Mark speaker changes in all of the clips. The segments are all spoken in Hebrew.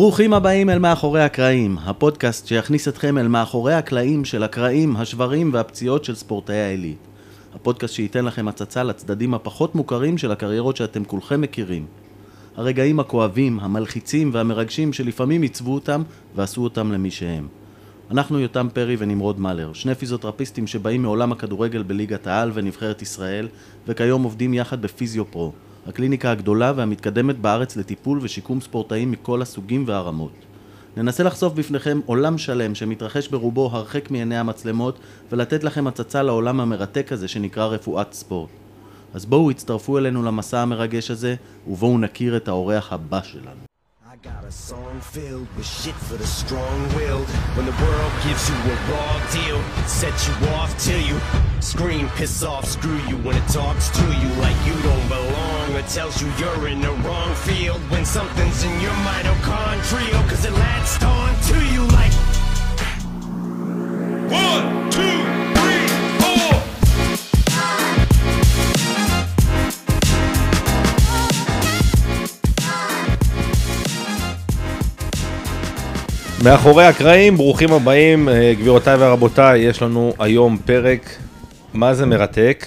Speaker 1: ברוכים הבאים אל מאחורי הקרעים, הפודקאסט שיכניס אתכם אל מאחורי הקלעים של הקרעים, השברים והפציעות של ספורטאי העילית. הפודקאסט שייתן לכם הצצה לצדדים הפחות מוכרים של הקריירות שאתם כולכם מכירים. הרגעים הכואבים, המלחיצים והמרגשים שלפעמים עיצבו אותם ועשו אותם למי שהם. אנחנו יותם פרי ונמרוד מלר, שני פיזיותרפיסטים שבאים מעולם הכדורגל בליגת העל ונבחרת ישראל, וכיום עובדים יחד בפיזיו פרו, הקליניקה הגדולה והמתקדמת בארץ לטיפול ושיקום ספורטאים מכל הסוגים והרמות. ננסה לחשוף בפניכם עולם שלם שמתרחש ברובו הרחק מעיני המצלמות ולתת לכם הצצה לעולם המרתק הזה שנקרא רפואת ספורט. אז בואו הצטרפו אלינו למסע המרגש הזה ובואו נכיר את האורח הבא שלנו.
Speaker 2: Got a song filled with shit for the strong-willed. When the world gives you a raw deal, set you off till you scream, piss off, screw you. When it talks to you like you don't belong, or tells you you're in the wrong field. When something's in your mitochondrial, cause it latched on to you like.
Speaker 3: One, two.
Speaker 4: מאחורי הקרעים, ברוכים הבאים, אה, גבירותיי ורבותיי, יש לנו היום פרק, מה זה מרתק,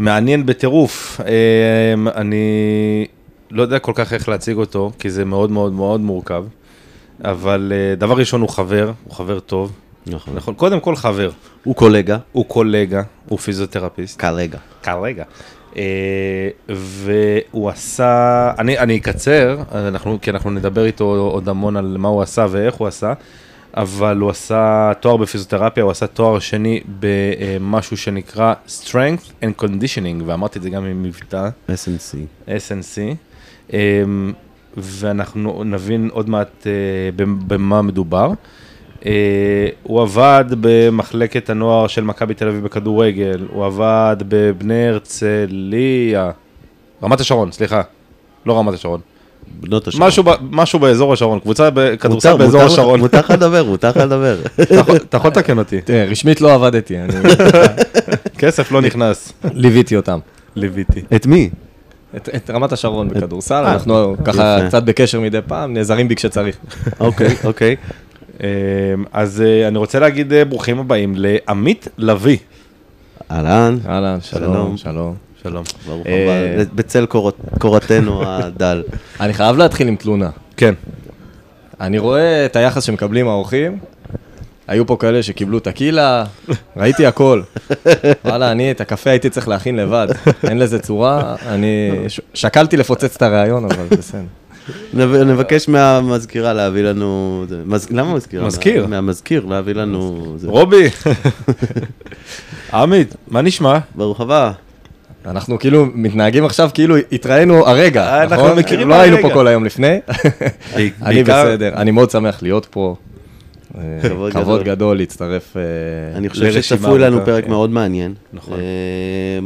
Speaker 4: מעניין בטירוף. אה, אני לא יודע כל כך איך להציג אותו, כי זה מאוד מאוד מאוד מורכב, אבל אה, דבר ראשון הוא חבר, הוא חבר טוב.
Speaker 1: נכון.
Speaker 4: נכון, קודם כל חבר,
Speaker 1: הוא קולגה,
Speaker 4: הוא קולגה, הוא פיזיותרפיסט.
Speaker 1: כרגע.
Speaker 4: כרגע. אה, והוא עשה, אני, אני אקצר, אנחנו, כי אנחנו נדבר איתו עוד המון על מה הוא עשה ואיך הוא עשה, אבל הוא עשה תואר בפיזיותרפיה, הוא עשה תואר שני במשהו שנקרא Strength and Conditioning, ואמרתי את זה גם עם מבטא,
Speaker 1: SNC.
Speaker 4: SNC, אמ, ואנחנו נבין עוד מעט אה, במה מדובר. אה, הוא עבד במחלקת הנוער של מכבי תל אביב בכדורגל, הוא עבד בבני הרצליה, רמת השרון, סליחה, לא רמת השרון,
Speaker 1: בנות השרון.
Speaker 4: משהו, ב- משהו באזור השרון, קבוצה בכדורסל
Speaker 1: מותר,
Speaker 4: באזור
Speaker 1: מותר
Speaker 4: השרון,
Speaker 1: מותר לך לדבר, מותר לך לדבר.
Speaker 4: אתה יכול- לתקן אותי,
Speaker 5: תראה, רשמית לא עבדתי, אני
Speaker 4: כסף לא נכנס,
Speaker 5: ליוויתי אותם.
Speaker 4: ליוויתי.
Speaker 1: את מי?
Speaker 5: את, את רמת השרון בכדורסל,
Speaker 1: אה,
Speaker 5: אנחנו ככה. קצת בקשר מדי פעם, נעזרים בי כשצריך.
Speaker 1: אוקיי, אוקיי.
Speaker 4: אמ, אז אה, אני רוצה להגיד אה, ברוכים הבאים לעמית לביא.
Speaker 1: אהלן,
Speaker 5: אהלן,
Speaker 1: שלום.
Speaker 5: שלום, שלום.
Speaker 1: ברוך
Speaker 5: אה,
Speaker 1: הבא, בצל קורתנו הדל.
Speaker 5: אני חייב להתחיל עם תלונה.
Speaker 4: כן.
Speaker 5: אני רואה את היחס שמקבלים האורחים, היו פה כאלה שקיבלו טקילה, ראיתי הכל. וואלה, אני את הקפה הייתי צריך להכין לבד, אין לזה צורה, אני שקלתי לפוצץ את הראיון, אבל בסדר.
Speaker 1: נב- נבקש מהמזכירה להביא לנו... למה מזכירה?
Speaker 4: מזכיר.
Speaker 1: מה- מהמזכיר להביא לנו...
Speaker 4: רובי, עמית, מה נשמע?
Speaker 1: ברוך הבא.
Speaker 5: אנחנו כאילו מתנהגים עכשיו כאילו התראינו הרגע,
Speaker 4: אנחנו
Speaker 5: נכון?
Speaker 4: מכירים
Speaker 5: לא היינו
Speaker 4: הרגע.
Speaker 5: פה כל היום לפני. אני בסדר, אני מאוד שמח להיות פה. אה,
Speaker 1: כבוד
Speaker 5: כבוד
Speaker 1: גדול.
Speaker 5: גדול להצטרף. אה,
Speaker 1: אני חושב
Speaker 4: לרשימה
Speaker 1: שצפוי לנו פרק
Speaker 4: כן.
Speaker 1: מאוד מעניין.
Speaker 4: נכון.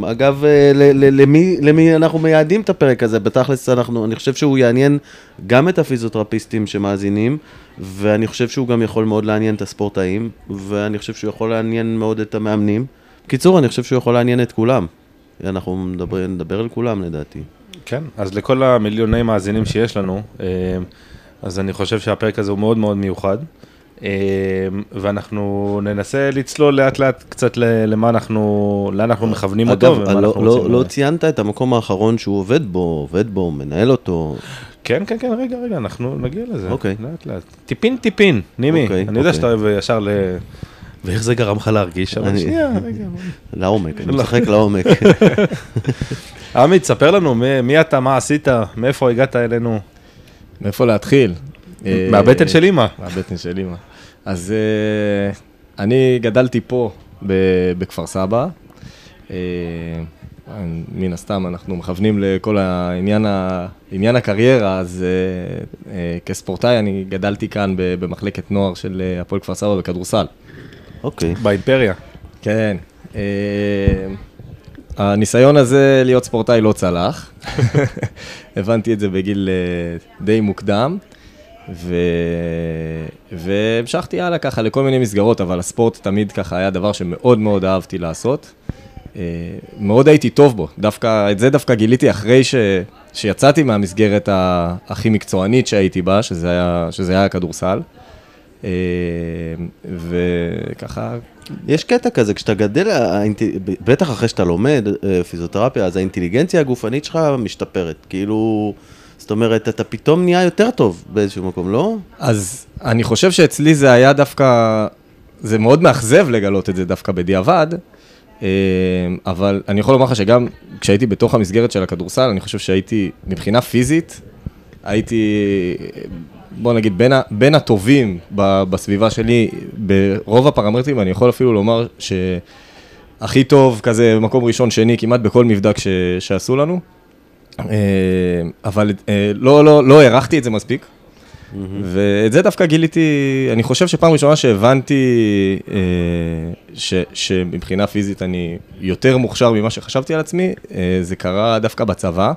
Speaker 1: אה, אגב, אה, ל- ל- למי- למי אנחנו מייעדים את הפרק הזה? בתכלס, אנחנו, אני חושב שהוא יעניין גם את הפיזיותרפיסטים שמאזינים, ואני חושב שהוא גם יכול מאוד לעניין את הספורטאים, ואני חושב שהוא יכול לעניין מאוד את המאמנים. בקיצור, אני חושב שהוא יכול לעניין את כולם. אנחנו נדבר, נדבר על כולם לדעתי.
Speaker 4: כן, אז לכל המיליוני מאזינים שיש לנו, אה, אז אני חושב שהפרק הזה הוא מאוד מאוד מיוחד, אה, ואנחנו ננסה לצלול לאט לאט קצת למה אנחנו, לאן אנחנו מכוונים אותו,
Speaker 1: אגב, לא, לא. לא ציינת את המקום האחרון שהוא עובד בו, עובד בו, מנהל אותו.
Speaker 4: כן, כן, כן, רגע, רגע, אנחנו נגיע לזה.
Speaker 1: אוקיי.
Speaker 4: לאט לאט. טיפין טיפין, נימי,
Speaker 1: אוקיי,
Speaker 4: אני יודע
Speaker 1: אוקיי.
Speaker 4: שאתה אוהב ישר ל... ואיך זה גרם לך להרגיש,
Speaker 1: אני-
Speaker 4: שנייה, רגע.
Speaker 1: לעומק, אני
Speaker 4: לא.
Speaker 1: משחק לעומק.
Speaker 4: עמית, ספר לנו מי- אתה, מה עשית, מאיפה הגעת אלינו,
Speaker 5: מאיפה להתחיל? אה,
Speaker 4: מהבטן של אימא.
Speaker 5: מהבטן של אימא. אז אה, אני גדלתי פה, בכפר סבא. אה, מן הסתם, אנחנו מכוונים לכל העניין ה- עניין הקריירה, אז אה, אה, כספורטאי אני גדלתי כאן במחלקת נוער של הפועל כפר סבא בכדורסל.
Speaker 1: אוקיי.
Speaker 4: באימפריה.
Speaker 5: כן. אה, הניסיון הזה להיות ספורטאי לא צלח. הבנתי את זה בגיל אה, די מוקדם, ו... והמשכתי הלאה ככה לכל מיני מסגרות, אבל הספורט תמיד ככה היה דבר שמאוד מאוד אהבתי לעשות. אה, מאוד הייתי טוב בו. דווקא, את זה דווקא גיליתי אחרי ש, שיצאתי מהמסגרת הכי מקצוענית שהייתי בה, שזה היה, שזה היה הכדורסל. אה, וככה,
Speaker 1: יש קטע כזה, כשאתה גדל, בטח אחרי שאתה לומד אה, פיזיותרפיה, אז האינטליגנציה הגופנית שלך משתפרת. כאילו, זאת אומרת, אתה פתאום נהיה יותר טוב באיזשהו מקום, לא?
Speaker 5: אז אני חושב שאצלי זה היה דווקא, זה מאוד מאכזב לגלות את זה דווקא בדיעבד, אה, אבל אני יכול לומר לך שגם כשהייתי בתוך המסגרת של הכדורסל, אני חושב שהייתי, מבחינה פיזית, הייתי, בוא נגיד, בין, ה, בין הטובים ב, בסביבה שלי, ברוב הפרמטרים, אני יכול אפילו לומר שהכי טוב, כזה מקום ראשון, שני, כמעט בכל מבדק ש, שעשו לנו. אה, אבל אה, לא, לא, לא הערכתי את זה מספיק. ואת זה דווקא גיליתי, אני חושב שפעם ראשונה שהבנתי אה, ש, שמבחינה פיזית אני יותר מוכשר ממה שחשבתי על עצמי, אה, זה קרה דווקא בצבא.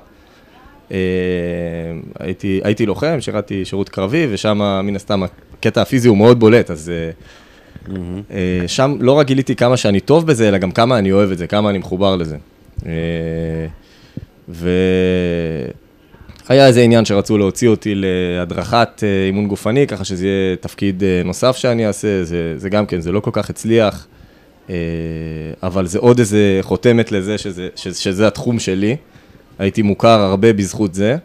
Speaker 5: אה, הייתי, הייתי לוחם, שירתי שירות קרבי, ושם מן הסתם הקטע הפיזי הוא מאוד בולט, אז אה, אה, שם לא רק גיליתי כמה שאני טוב בזה, אלא גם כמה אני אוהב את זה, כמה אני מחובר לזה. והיה איזה עניין שרצו להוציא אותי להדרכת אימון גופני, ככה שזה יהיה תפקיד נוסף שאני אעשה, זה, זה גם כן, זה לא כל כך הצליח, אבל זה עוד איזה חותמת לזה שזה, שזה, שזה התחום שלי. הייתי מוכר הרבה בזכות זה.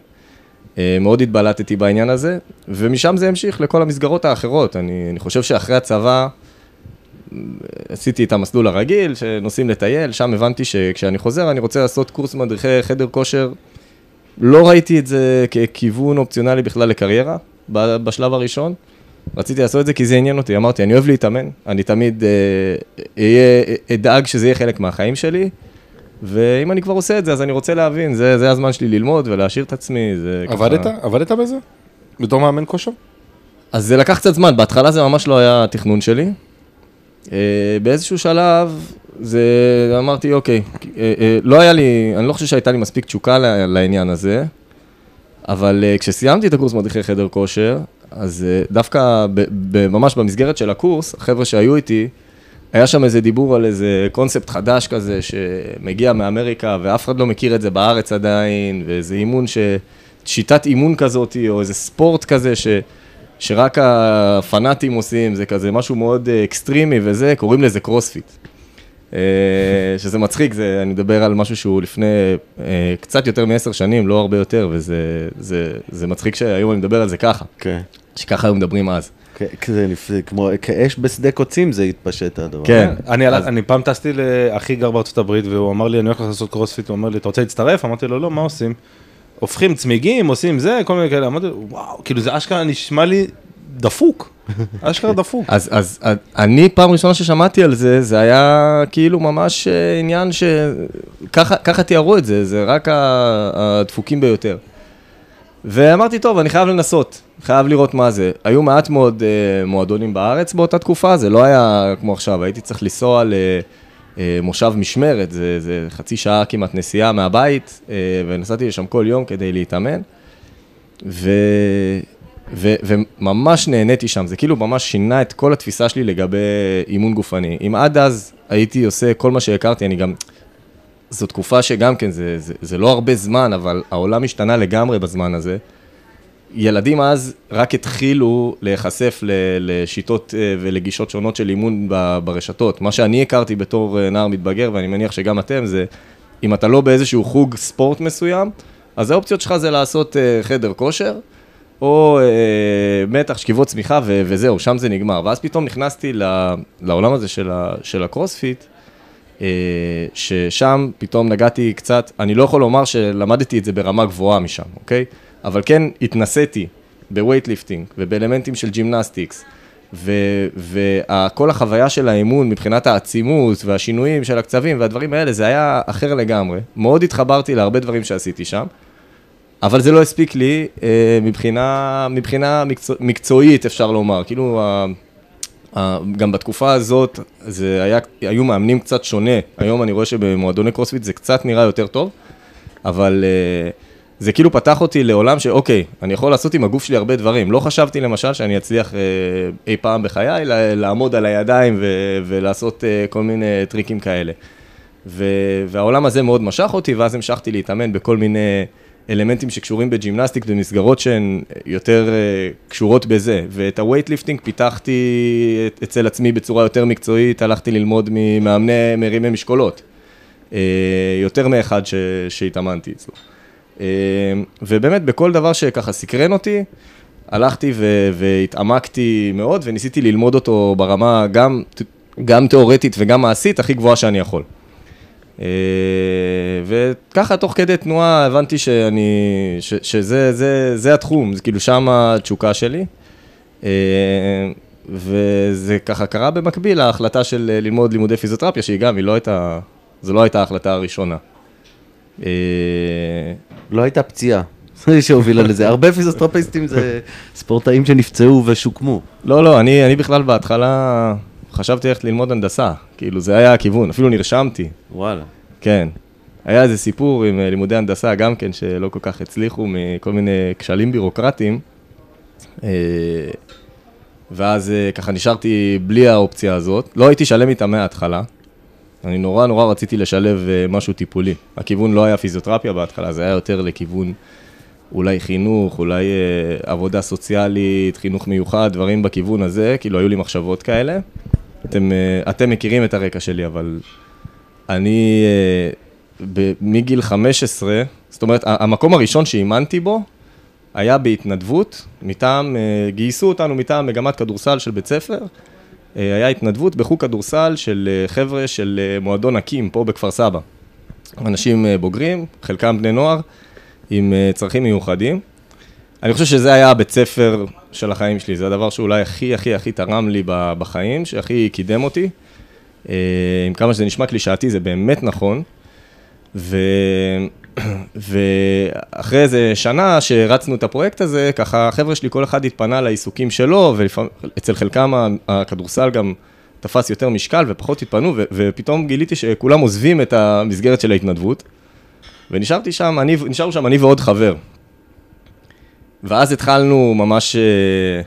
Speaker 5: אה, מאוד התבלטתי בעניין הזה, ומשם זה המשיך לכל המסגרות האחרות. אני, אני חושב שאחרי הצבא, עשיתי את המסלול הרגיל, שנוסעים לטייל, שם הבנתי שכשאני חוזר אני רוצה לעשות קורס מדריכי חדר כושר. לא ראיתי את זה ככיוון אופציונלי בכלל לקריירה, בשלב הראשון. רציתי לעשות את זה כי זה עניין אותי, אמרתי, אני אוהב להתאמן, אני תמיד אה, אהיה, אדאג שזה יהיה חלק מהחיים שלי, ואם אני כבר עושה את זה, אז אני רוצה להבין, זה, זה הזמן שלי ללמוד ולהעשיר את עצמי, זה ככה...
Speaker 4: עבדת? עבדת בזה? בתור מאמן כושר?
Speaker 5: אז זה לקח קצת זמן, בהתחלה זה ממש לא היה התכנון שלי. אה, באיזשהו שלב, זה, אמרתי, אוקיי, אה, אה, לא היה לי, אני לא חושב שהייתה לי מספיק תשוקה לעניין הזה, אבל כשסיימתי את הקורס מדריכי חדר כושר, אז דווקא ב, ב, ממש במסגרת של הקורס, החבר'ה שהיו איתי, היה שם איזה דיבור על איזה קונספט חדש כזה שמגיע מאמריקה ואף אחד לא מכיר את זה בארץ עדיין, ואיזה אימון ש... שיטת אימון כזאת, או איזה ספורט כזה ש... שרק הפנאטים עושים, זה כזה משהו מאוד אה, אקסטרימי וזה, קוראים לזה קרוספיט. אה, שזה מצחיק, זה, אני מדבר על משהו שהוא לפני אה, קצת יותר מעשר שנים, לא הרבה יותר, וזה זה, זה מצחיק שהיום אני מדבר על זה ככה,
Speaker 1: כן.
Speaker 5: שככה היו מדברים אז.
Speaker 1: כזה לפ- כמו כאש בשדה קוצים זה התפשט הדבר.
Speaker 5: כן.
Speaker 4: אני, אז... אני פעם טסתי לאחי גר בארצות הברית והוא אמר לי אני הולך לעשות קרוספיט, הוא אמר לי אתה רוצה להצטרף? אמרתי לו לא, מה עושים? הופכים צמיגים, עושים זה, כל מיני כאלה, אמרתי לו וואו, כאילו זה אשכרה נשמע לי דפוק, אשכרה דפוק.
Speaker 5: אז, אז אז אני פעם ראשונה ששמעתי על זה, זה היה כאילו ממש אה, עניין שככה ככה תיארו את זה, זה רק הדפוקים ביותר. ואמרתי, טוב, אני חייב לנסות, חייב לראות מה זה. היו מעט מאוד אה, מועדונים בארץ באותה תקופה, זה לא היה כמו עכשיו, הייתי צריך לנסוע למושב משמרת, זה, זה חצי שעה כמעט נסיעה מהבית, אה, ונסעתי לשם כל יום כדי להתאמן. ו... ו... וממש נהניתי שם, זה כאילו ממש שינה את כל התפיסה שלי לגבי אימון גופני. אם עד אז הייתי עושה כל מה שהכרתי, אני גם... זו תקופה שגם כן, זה, זה, זה לא הרבה זמן, אבל העולם השתנה לגמרי בזמן הזה. ילדים אז רק התחילו להיחשף לשיטות אה, ולגישות שונות של אימון ברשתות. מה שאני הכרתי בתור אה, נער מתבגר, ואני מניח שגם אתם, זה אם אתה לא באיזשהו חוג ספורט מסוים, אז האופציות שלך זה לעשות אה, חדר כושר, או מתח, שכיבות סמיכה, וזהו, שם זה נגמר. ואז פתאום נכנסתי לעולם הזה של, ה- הקרוספיט, ששם פתאום נגעתי קצת, אני לא יכול לומר שלמדתי את זה ברמה גבוהה משם, אוקיי? אבל כן התנסיתי ב weightlifting ובאלמנטים של gymnastics, וכל החוויה של האימון מבחינת העצימות והשינויים של הקצבים והדברים האלה, זה היה אחר לגמרי. מאוד התחברתי להרבה דברים שעשיתי שם. אבל זה לא הספיק לי אה, מבחינה, מבחינה מקצוע, מקצועית, אפשר לומר. כאילו, גם בתקופה הזאת, זה היה, היו מאמנים קצת שונה. היום אני רואה שבמועדוני קרוספיט זה קצת נראה יותר טוב, אבל אה, זה כאילו פתח אותי לעולם שאוקיי, אני יכול לעשות עם הגוף שלי הרבה דברים. לא חשבתי למשל שאני אצליח אה, אי פעם בחיי לעמוד על הידיים ו, ולעשות אה, כל מיני טריקים כאלה. ו- והעולם הזה מאוד משך אותי, ואז המשכתי להתאמן בכל מיני אלמנטים שקשורים ב gymnastic במסגרות שהן יותר אה, קשורות בזה. ואת ה weightlifting פיתחתי אצל עצמי בצורה יותר מקצועית, הלכתי ללמוד ממאמני מרימי משקולות. אה, יותר מאחד ש- שהתאמנתי אצלו. אה, ובאמת, בכל דבר שככה סקרן אותי, הלכתי ו- והתעמקתי מאוד, וניסיתי ללמוד אותו ברמה גם, גם תיאורטית וגם מעשית הכי גבוהה שאני יכול. אה, וככה, תוך כדי תנועה, הבנתי שאני, ש- שזה זה, זה התחום, זה כאילו שם התשוקה שלי. אה, וזה ככה קרה במקביל להחלטה של אה, ללמוד לימודי פיזיותרפיה, שהיא גם, היא לא הייתה, זו לא הייתה ההחלטה הראשונה.
Speaker 1: לא הייתה פציעה. שהובילה לזה. הרבה פיזיותרפיסטים זה ספורטאים שנפצעו ושוקמו.
Speaker 5: לא, לא, אני, אני בכלל בהתחלה חשבתי ללכת ללמוד הנדסה, כאילו זה היה הכיוון, אפילו נרשמתי,
Speaker 1: וואלה.
Speaker 5: כן. היה איזה סיפור עם אה, לימודי הנדסה גם כן, שלא כל כך הצליחו מכל מיני כשלים בירוקרטיים. אה, ואז אה, ככה נשארתי בלי האופציה הזאת. לא הייתי שלם איתה מההתחלה. אני נורא נורא רציתי לשלב משהו טיפולי. הכיוון לא היה פיזיותרפיה בהתחלה, זה היה יותר לכיוון אולי חינוך, אולי אה, עבודה סוציאלית, חינוך מיוחד, דברים בכיוון הזה, כאילו היו לי מחשבות כאלה. אתם, אה, אתם מכירים את הרקע שלי, אבל אני אה, ב- מגיל 15, זאת אומרת, המקום הראשון שאימנתי בו היה בהתנדבות, מטעם, אה, גייסו אותנו מטעם מגמת כדורסל של בית ספר. היה התנדבות בחוג כדורסל של חבר'ה של מועדון הקים פה בכפר סבא. אנשים בוגרים, חלקם בני נוער, עם צרכים מיוחדים. אני חושב שזה היה הבית ספר של החיים שלי, זה הדבר שאולי הכי הכי הכי תרם לי בחיים, שהכי קידם אותי. אה, עם כמה שזה נשמע קלישאתי, זה באמת נכון. ו... ואחרי איזה שנה שרצנו את הפרויקט הזה, ככה החבר'ה שלי, כל אחד התפנה לעיסוקים שלו, ואצל חלקם הכדורסל גם תפס יותר משקל ופחות התפנו, ו- ופתאום גיליתי שכולם עוזבים את המסגרת של ההתנדבות, ונשארתי שם, אני, נשארנו שם אני ועוד חבר. ואז התחלנו ממש אה,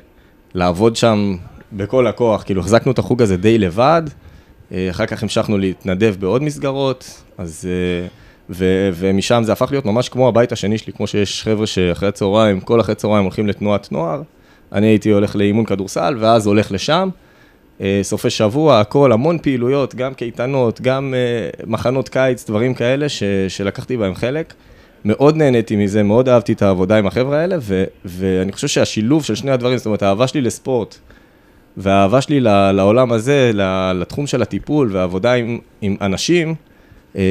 Speaker 5: לעבוד שם בכל הכוח, כאילו החזקנו את החוג הזה די לבד, אה, אחר כך המשכנו להתנדב בעוד מסגרות, אז... אה, ו- ומשם זה הפך להיות ממש כמו הבית השני שלי, כמו שיש חבר'ה שאחרי הצהריים, כל אחרי צהריים הולכים לתנועת נוער, אני הייתי הולך לאימון כדורסל, ואז הולך לשם. סופי שבוע, הכל, המון פעילויות, גם קייטנות, גם מחנות קיץ, דברים כאלה ש- שלקחתי בהם חלק. מאוד נהניתי מזה, מאוד אהבתי את העבודה עם החבר'ה האלה, ו- ואני חושב שהשילוב של שני הדברים, זאת אומרת, האהבה שלי לספורט, והאהבה שלי לעולם הזה, לתחום של הטיפול והעבודה עם, עם אנשים, אה,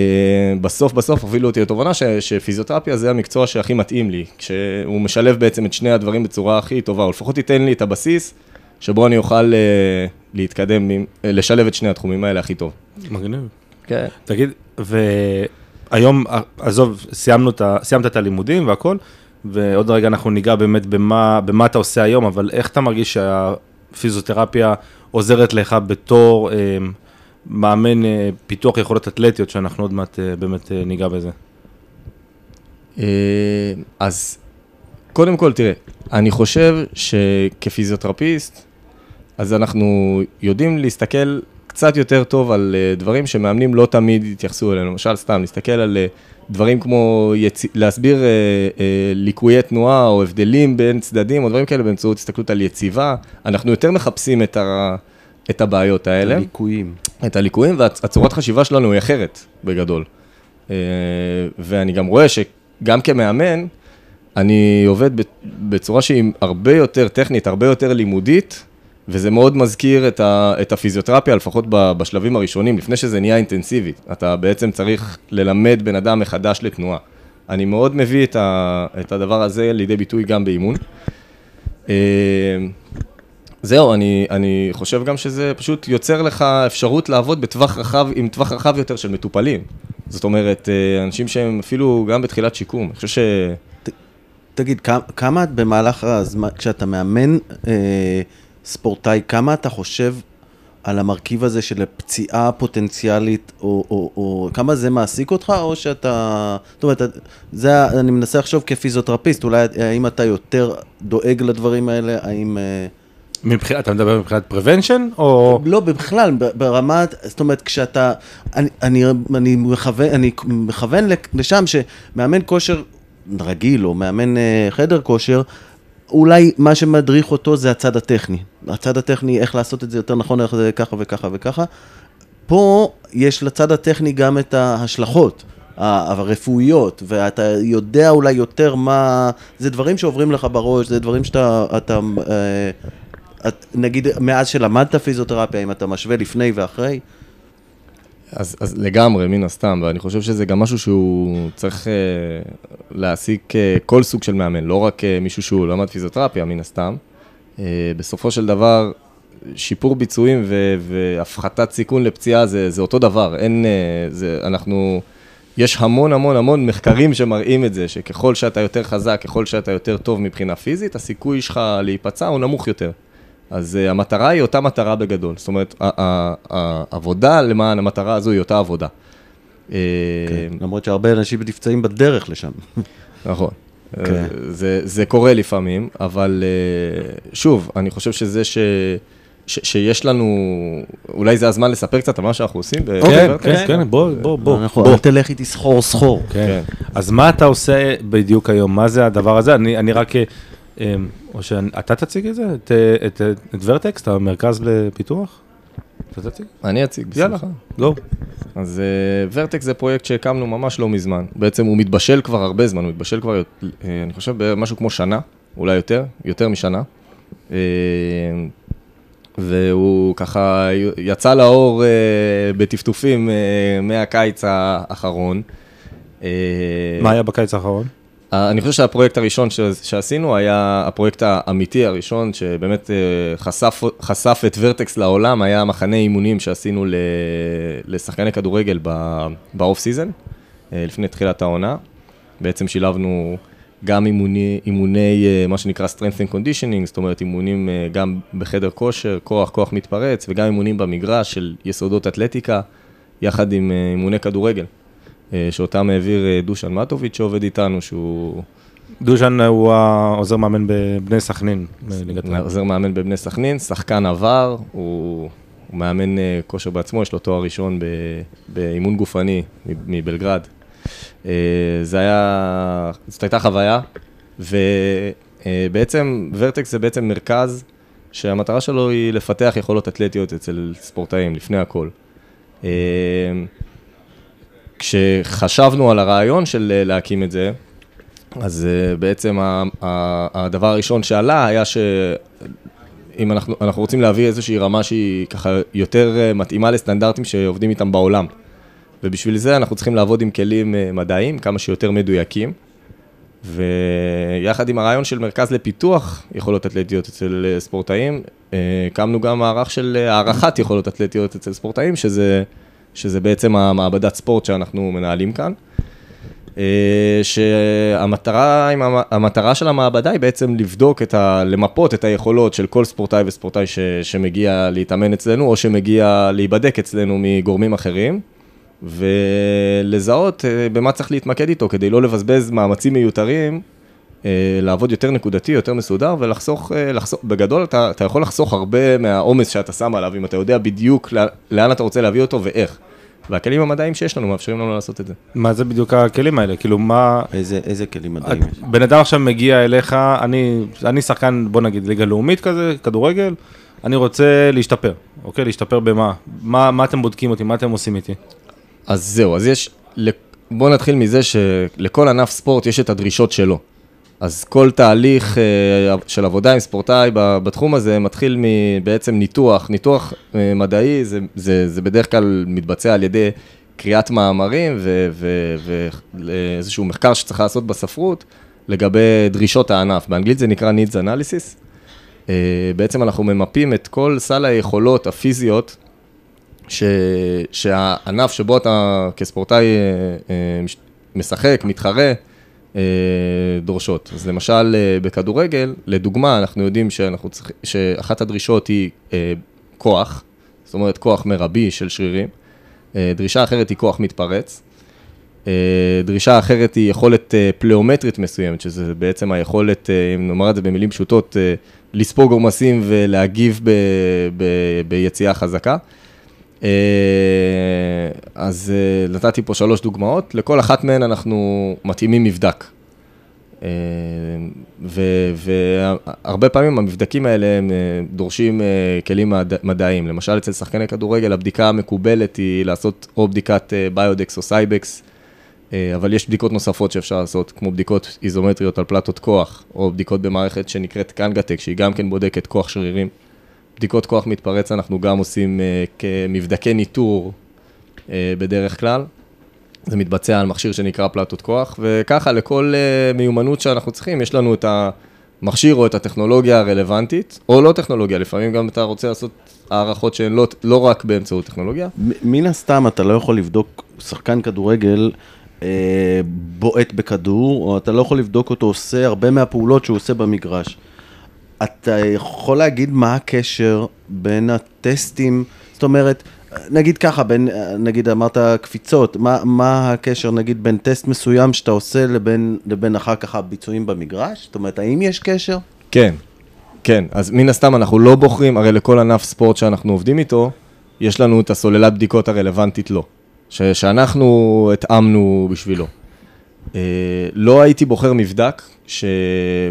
Speaker 5: בסוף בסוף הובילו אותי לתובנה ש- שפיזיותרפיה זה המקצוע שהכי מתאים לי, כשהוא משלב בעצם את שני הדברים בצורה הכי טובה, או לפחות ייתן לי את הבסיס שבו אני אוכל אה, להתקדם, אה, לשלב את שני התחומים האלה הכי טוב.
Speaker 4: מגניב.
Speaker 5: כן.
Speaker 4: תגיד, והיום, עזוב, סיימנו את ה, סיימת את הלימודים והכל, ועוד רגע אנחנו ניגע באמת במה, במה אתה עושה היום, אבל איך אתה מרגיש שהפיזיותרפיה עוזרת לך בתור אה, מאמן אה, פיתוח יכולות אתלטיות, שאנחנו עוד מעט אה, באמת אה, ניגע בזה.
Speaker 5: אה, אז קודם כל, תראה, אני חושב שכפיזיותרפיסט, אז אנחנו יודעים להסתכל קצת יותר טוב על אה, דברים שמאמנים לא תמיד יתייחסו אלינו. למשל, סתם, להסתכל על אה, דברים כמו יצ... להסביר אה, אה, ליקויי תנועה או הבדלים בין צדדים או דברים כאלה באמצעות הסתכלות על יציבה. אנחנו יותר מחפשים את, ה... את הבעיות האלה.
Speaker 1: ליקויים.
Speaker 5: את הליקויים, והצורת חשיבה שלנו היא אחרת, בגדול. אה, ואני גם רואה שגם כמאמן, אני עובד בצורה שהיא הרבה יותר טכנית, הרבה יותר לימודית, וזה מאוד מזכיר את, ה, את הפיזיותרפיה, לפחות בשלבים הראשונים, לפני שזה נהיה אינטנסיבי. אתה בעצם צריך ללמד בן אדם מחדש לתנועה. אני מאוד מביא את, ה, את הדבר הזה לידי ביטוי גם באימון. אה, זהו, אני, אני חושב גם שזה פשוט יוצר לך אפשרות לעבוד בטווח רחב, עם טווח רחב יותר של מטופלים. זאת אומרת, אה, אנשים שהם אפילו גם בתחילת שיקום. אני חושב ש...
Speaker 1: תגיד, כמה, כמה במהלך הזמן, כשאתה מאמן אה, ספורטאי, כמה אתה חושב על המרכיב הזה של פציעה פוטנציאלית, או, או, או כמה זה מעסיק אותך, או שאתה... זאת אומרת, זה, אני מנסה לחשוב כפיזיותרפיסט, אולי האם אתה יותר דואג לדברים האלה, האם... אה,
Speaker 4: מבחינת, אתה מדבר מבחינת prevention, או...
Speaker 1: לא, בכלל, ברמת, זאת אומרת, כשאתה, אני, אני, אני, מכוון, אני מכוון לשם שמאמן כושר רגיל, או מאמן אה, חדר כושר, אולי מה שמדריך אותו זה הצד הטכני. הצד הטכני, איך לעשות את זה יותר נכון, איך זה ככה וככה וככה. פה יש לצד הטכני גם את ההשלכות הרפואיות, ואתה יודע אולי יותר מה... זה דברים שעוברים לך בראש, זה דברים שאתה... אתה, אה, נגיד, מאז שלמדת פיזיותרפיה, אם אתה משווה לפני ואחרי,
Speaker 5: אז, אז לגמרי, מן הסתם, ואני חושב שזה גם משהו שהוא צריך אה, להעסיק אה, כל סוג של מאמן, לא רק אה, מישהו שהוא למד פיזיותרפיה, מן הסתם. אה, בסופו של דבר, שיפור ביצועים ו- והפחתת סיכון לפציעה זה, זה אותו דבר, אין, אה, זה, אנחנו, יש המון המון המון מחקרים שמראים את זה, שככל שאתה יותר חזק, ככל שאתה יותר טוב מבחינה פיזית, הסיכוי שלך להיפצע הוא נמוך יותר. אז uh, המטרה היא אותה מטרה בגדול, זאת אומרת, העבודה למען המטרה הזו היא אותה עבודה. אה,
Speaker 1: למרות שהרבה אנשים נפצעים בדרך לשם.
Speaker 5: נכון.
Speaker 1: כן.
Speaker 5: אה, זה, זה קורה לפעמים, אבל שוב, אני חושב שזה ש, ש, שיש לנו, אולי זה הזמן לספר קצת על מה שאנחנו עושים. ב-
Speaker 4: כן,
Speaker 5: בוורטקס?
Speaker 4: כן, כן, בוא, בוא, בוא.
Speaker 1: אנחנו,
Speaker 4: בוא.
Speaker 1: תלך איתי סחור סחור.
Speaker 4: כן. אז מה אתה עושה בדיוק היום? מה זה הדבר הזה? אני, אני רק... אה, או שאתה תציג את זה? את, את, את, את ורטקס, את המרכז לפיתוח? אתה תציג?
Speaker 5: אני אציג,
Speaker 4: יאללה,
Speaker 5: בשמחה.
Speaker 4: גו.
Speaker 5: אז uh, ורטקס זה פרויקט שהקמנו ממש לא מזמן. בעצם הוא מתבשל כבר הרבה זמן, הוא מתבשל כבר, uh, אני חושב, משהו כמו שנה, אולי יותר, יותר משנה. Uh, והוא ככה יצא לאור uh, בטפטופים uh, מהקיץ האחרון.
Speaker 4: מה היה בקיץ האחרון?
Speaker 5: אה, אני חושב שהפרויקט הראשון ש- שעשינו היה הפרויקט האמיתי הראשון, שבאמת אה, חשף, חשף את ורטקס לעולם, היה מחנה אימונים שעשינו לשחקני כדורגל ב off season, אה, לפני תחילת העונה. בעצם שילבנו גם אימוני, אימוני, מה שנקרא strength and conditioning, זאת אומרת אימונים גם בחדר כושר, כוח, כוח מתפרץ, וגם אימונים במגרש של יסודות אתלטיקה, יחד עם אימוני כדורגל. אה, שאותם העביר אה, דושן מטוביץ' שעובד איתנו, שהוא
Speaker 4: דושן הוא העוזר מאמן בבני סכנין.
Speaker 5: עוזר מאמן בבני סכנין, שחקן עבר, הוא, הוא מאמן אה, כושר בעצמו, יש לו תואר ראשון ב, באימון גופני מבלגרד. זה היה, זאת הייתה חוויה, ובעצם ורטקס זה בעצם מרכז שהמטרה שלו היא לפתח יכולות אתלטיות אצל ספורטאים, לפני הכל. אה, כשחשבנו על הרעיון של אה, להקים את זה, אז uh, בעצם הדבר הראשון שעלה היה שאם אנחנו, אנחנו רוצים להביא איזושהי רמה שהיא ככה יותר uh, מתאימה לסטנדרטים שעובדים איתם בעולם. ובשביל זה אנחנו צריכים לעבוד עם כלים מדעיים, כמה שיותר מדויקים. ויחד עם הרעיון של מרכז לפיתוח יכולות אתלטיות אצל ספורטאים, הקמנו גם מערך של הערכת יכולות אתלטיות אצל ספורטאים, שזה, שזה בעצם המעבדת ספורט שאנחנו מנהלים כאן. אה, שהמטרה של המעבדה היא בעצם לבדוק את ה... למפות את היכולות של כל ספורטאי וספורטאי ש, שמגיע להתאמן אצלנו, או שמגיע להיבדק אצלנו מגורמים אחרים, ולזהות אה, במה צריך להתמקד איתו, כדי לא לבזבז מאמצים מיותרים, לעבוד יותר נקודתי, יותר מסודר, ולחסוך, אה, לחסוך, בגדול אתה, אתה יכול לחסוך הרבה מהעומס שאתה שם עליו, אם אתה יודע בדיוק לאן- לאן אתה רוצה להביא אותו ואיך. והכלים המדעיים שיש לנו מאפשרים לנו לעשות את זה.
Speaker 4: מה זה בדיוק הכלים האלה? כאילו, מה...
Speaker 1: איזה, איזה כלים מדהים יש.
Speaker 4: בן אדם עכשיו מגיע אליך, אני, אני שחקן, בוא נגיד, ליגה לאומית כזה, כדורגל, אני רוצה להשתפר, אוקיי? להשתפר במה? מה, מה אתם בודקים אותי? מה אתם עושים איתי?
Speaker 5: אז זהו, אז יש, בואו נתחיל מזה שלכל ענף ספורט יש את הדרישות שלו. אז כל תהליך אה, של עבודה עם ספורטאי בתחום הזה מתחיל מבעצם ניתוח, ניתוח אה, מדעי, זה, זה, זה בדרך כלל מתבצע על ידי קריאת מאמרים ואיזשהו מחקר שצריך לעשות בספרות לגבי דרישות הענף. באנגלית זה נקרא needs analysis. אה, בעצם אנחנו ממפים את כל סל היכולות הפיזיות ש, שהענף שבו אתה כספורטאי מש- משחק, מתחרה, דורשות. אז למשל אה, בכדורגל, לדוגמה, אנחנו יודעים שאנחנו צריכ... שאחת הדרישות היא אה, כוח, זאת אומרת כוח מרבי של שרירים. אה, דרישה אחרת היא כוח מתפרץ. אה, דרישה אחרת היא יכולת אה, פלאומטרית מסוימת, שזה בעצם היכולת, אה, אם נאמר את זה במילים פשוטות, אה, לספוג עומסים ולהגיב ב, ב, ביציאה חזקה. אה, אז אה, נתתי פה שלוש דוגמאות, לכל אחת מהן אנחנו מתאימים מבדק. אה, והרבה פעמים המבדקים האלה הם דורשים כלים מד- מדעיים. למשל, אצל שחקני כדורגל הבדיקה המקובלת היא לעשות או בדיקת Biodex או Cybex, אבל יש בדיקות נוספות שאפשר לעשות, כמו בדיקות איזומטריות על פלטות כוח, או בדיקות במערכת שנקראת KangaTech, שהיא גם כן בודקת כוח שרירים. בדיקות כוח מתפרץ אנחנו גם עושים אה, כמבדקי ניטור אה, בדרך כלל. זה מתבצע על מכשיר שנקרא פלטות כוח, וככה לכל uh, מיומנות שאנחנו צריכים, יש לנו את המכשיר או את הטכנולוגיה הרלוונטית, או לא טכנולוגיה, לפעמים גם אתה רוצה לעשות הערכות שהן לא, לא רק באמצעות טכנולוגיה.
Speaker 1: מן הסתם אתה לא יכול לבדוק שחקן כדורגל בועט בכדור, או אתה לא יכול לבדוק אותו עושה הרבה מהפעולות שהוא עושה במגרש. אתה יכול להגיד מה הקשר בין הטסטים, זאת אומרת, נגיד ככה, בין, נגיד אמרת קפיצות, מה, מה הקשר נגיד בין טסט מסוים שאתה עושה לבין, לבין אחר כך הביצועים במגרש? זאת אומרת, האם יש קשר?
Speaker 5: כן, כן, אז מן הסתם אנחנו לא בוחרים, הרי לכל ענף ספורט שאנחנו עובדים איתו, יש לנו את הסוללת בדיקות הרלוונטית לו, ש- שאנחנו התאמנו בשבילו. אה, לא הייתי בוחר מבדק, ש...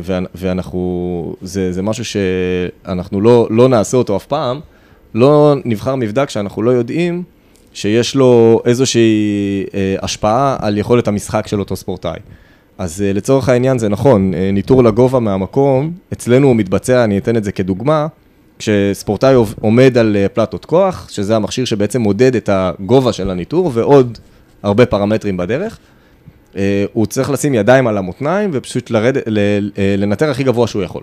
Speaker 5: ואנ- ואנחנו, זה, זה משהו שאנחנו לא, לא נעשה אותו אף פעם, לא נבחר מבדק שאנחנו לא יודעים שיש לו איזושהי אה, השפעה על יכולת המשחק של אותו ספורטאי. אז אה, לצורך העניין זה נכון, אה, ניטור לגובה מהמקום, אצלנו הוא מתבצע, אני אתן את זה כדוגמה, כשספורטאי עומד על פלטות כוח, שזה המכשיר שבעצם מודד את הגובה של הניטור, ועוד הרבה פרמטרים בדרך. אה, הוא צריך לשים ידיים על המותניים ופשוט לרד, אה, לנטר הכי גבוה שהוא יכול,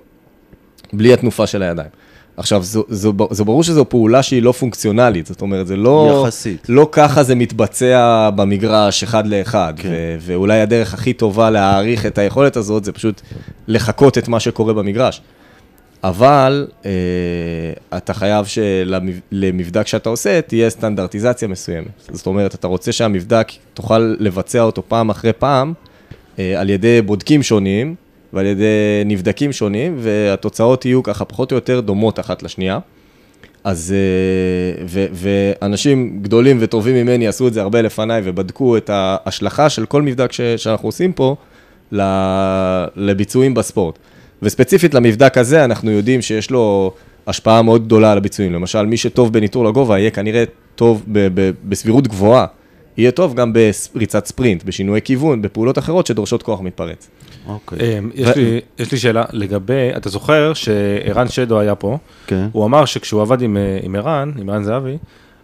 Speaker 5: בלי התנופה של הידיים. עכשיו, זו, זו, זו ברור שזו פעולה שהיא לא פונקציונלית, זאת אומרת, זה לא...
Speaker 1: יחסית.
Speaker 5: לא ככה זה מתבצע במגרש אחד לאחד,
Speaker 1: כן.
Speaker 5: ו- ואולי הדרך הכי טובה להעריך את היכולת הזאת זה פשוט לחקות את מה שקורה במגרש. אבל אה, אתה חייב שלמבדק שאתה עושה תהיה סטנדרטיזציה מסוימת. זאת אומרת, אתה רוצה שהמבדק תוכל לבצע אותו פעם אחרי פעם אה, על ידי בודקים שונים ועל ידי נבדקים שונים, והתוצאות יהיו ככה פחות או יותר דומות אחת לשנייה. אז, אה, ו, ואנשים גדולים וטובים ממני עשו את זה הרבה לפניי ובדקו את ההשלכה של כל מבדק ש, שאנחנו עושים פה לביצועים בספורט. וספציפית למבדק הזה, אנחנו יודעים שיש לו השפעה מאוד גדולה על הביצועים. למשל, מי שטוב בניטור לגובה יהיה כנראה טוב ב, ב, בסבירות גבוהה. יהיה טוב גם בריצת ספרינט, בשינויי כיוון, בפעולות אחרות שדורשות כוח מתפרץ.
Speaker 1: אוקיי.
Speaker 4: אמ, יש לי- יש לי שאלה לגבי, אתה זוכר שערן שדו היה פה,
Speaker 1: כן.
Speaker 4: הוא אמר שכשהוא עבד עם אה, עם ערן, עם ערן זהבי,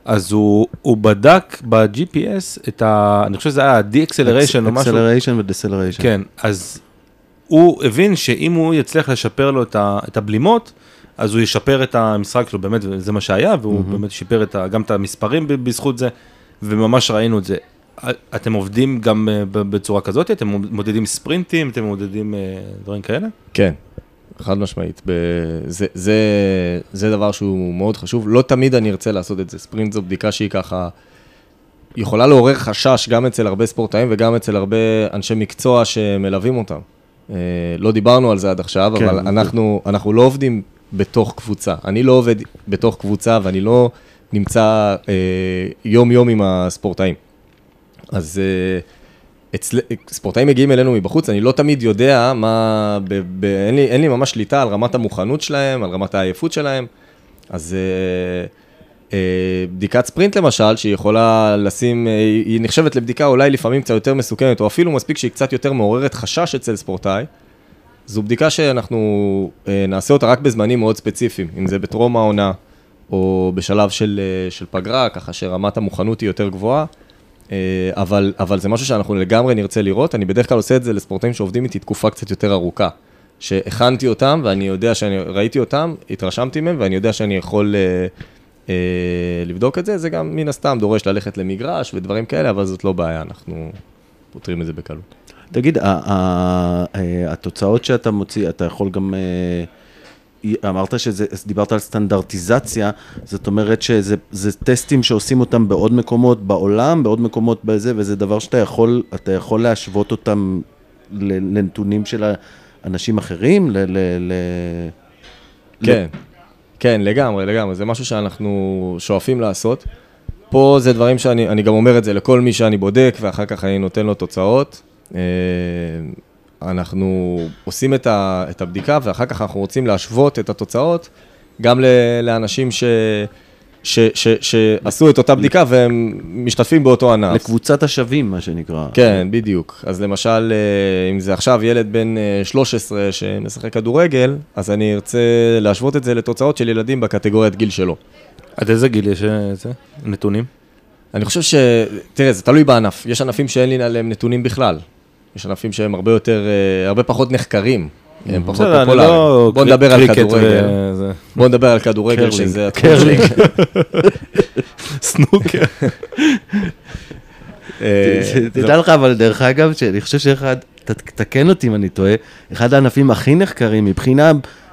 Speaker 4: אז הוא הוא בדק ב-GPS את ה... אני חושב שזה היה ה-deceleration או משהו.
Speaker 1: acceleration ו deceleration.
Speaker 4: כן, אז הוא הבין שאם הוא יצליח לשפר לו את ה- את הבלימות, אז הוא ישפר את המשחק שלו, באמת, זה מה שהיה, והוא באמת שיפר את ה- גם את המספרים בזכות זה, וממש ראינו את זה. אתם עובדים גם אה, בצורה כזאת? אתם מודדים ספרינטים? אתם מודדים אה, דברים כאלה?
Speaker 5: כן, חד משמעית. זה, זה, זה דבר שהוא מאוד חשוב. לא תמיד אני ארצה לעשות את זה. ספרינט זו בדיקה שהיא ככה, יכולה לעורר חשש גם אצל הרבה ספורטאים וגם אצל הרבה אנשי מקצוע שמלווים אותם. אה, לא דיברנו על זה עד עכשיו,
Speaker 1: כן,
Speaker 5: אבל אנחנו, אנחנו לא עובדים בתוך קבוצה. אני לא עובד בתוך קבוצה ואני לא נמצא אה, יום-יום עם הספורטאים. אז אה, אצל... ספורטאים מגיעים אלינו מבחוץ, אני לא תמיד יודע מה... ב... ב... אין, לי, אין לי ממש שליטה על רמת המוכנות שלהם, על רמת העייפות שלהם. אז אה, אה, בדיקת ספרינט למשל, שהיא יכולה לשים, אה, היא נחשבת לבדיקה אולי לפעמים קצת יותר מסוכנת, או אפילו מספיק שהיא קצת יותר מעוררת חשש אצל ספורטאי. זו בדיקה שאנחנו אה, נעשה אותה רק בזמנים מאוד ספציפיים, אם זה בטרום העונה, או בשלב של, אה, של פגרה, ככה שרמת המוכנות היא יותר גבוהה. אה, אבל, אבל זה משהו שאנחנו לגמרי נרצה לראות. אני בדרך כלל עושה את זה לספורטאים שעובדים איתי תקופה קצת יותר ארוכה. שהכנתי אותם, ואני יודע שאני ראיתי אותם, התרשמתי מהם, ואני יודע שאני יכול אה, אה, לבדוק את זה. זה גם מן הסתם דורש ללכת למגרש ודברים כאלה, אבל זאת לא בעיה, אנחנו פותרים את זה בקלות.
Speaker 1: תגיד, אה, התוצאות שאתה מוציא, אתה יכול גם... אה, אמרת שזה, דיברת על סטנדרטיזציה, זאת אומרת שזה זה טסטים שעושים אותם בעוד מקומות בעולם, בעוד מקומות בזה, וזה דבר שאתה יכול, אתה יכול להשוות אותם ל- לנתונים של אנשים אחרים? ל... ל, ל
Speaker 5: כן, כן, לגמרי, לגמרי. זה משהו שאנחנו שואפים לעשות. פה זה דברים שאני אני גם אומר את זה לכל מי שאני בודק, ואחר כך אני נותן לו תוצאות. אה, אנחנו עושים את, ה, את הבדיקה, ואחר כך אנחנו רוצים להשוות את התוצאות גם ל, לאנשים ש, ש, ש, שעשו את אותה בדיקה והם משתתפים באותו ענף.
Speaker 1: לקבוצת השווים, מה שנקרא.
Speaker 5: כן, בדיוק. אז למשל, אה, אם זה עכשיו ילד בן 13 שמשחק כדורגל, אז אני ארצה להשוות את זה לתוצאות של ילדים בקטגוריית גיל שלו.
Speaker 4: עד איזה גיל יש אה, את זה? נתונים?
Speaker 5: אני חושב ש... תראה, זה תלוי בענף. יש ענפים שאין לי עליהם נתונים בכלל. יש ענפים שהם הרבה יותר, אה, הרבה פחות נחקרים. הם פחות פופולריים.
Speaker 4: לא
Speaker 5: בוא נדבר על כדורגל. בוא נדבר על כדורגל. שזה התחום. שלי.
Speaker 4: סנוקר.
Speaker 5: אה,
Speaker 1: תדע לך, אבל דרך אגב, שאני חושב שאחד, תקן אותי אם אני טועה, אחד הענפים הכי נחקרים מבחינה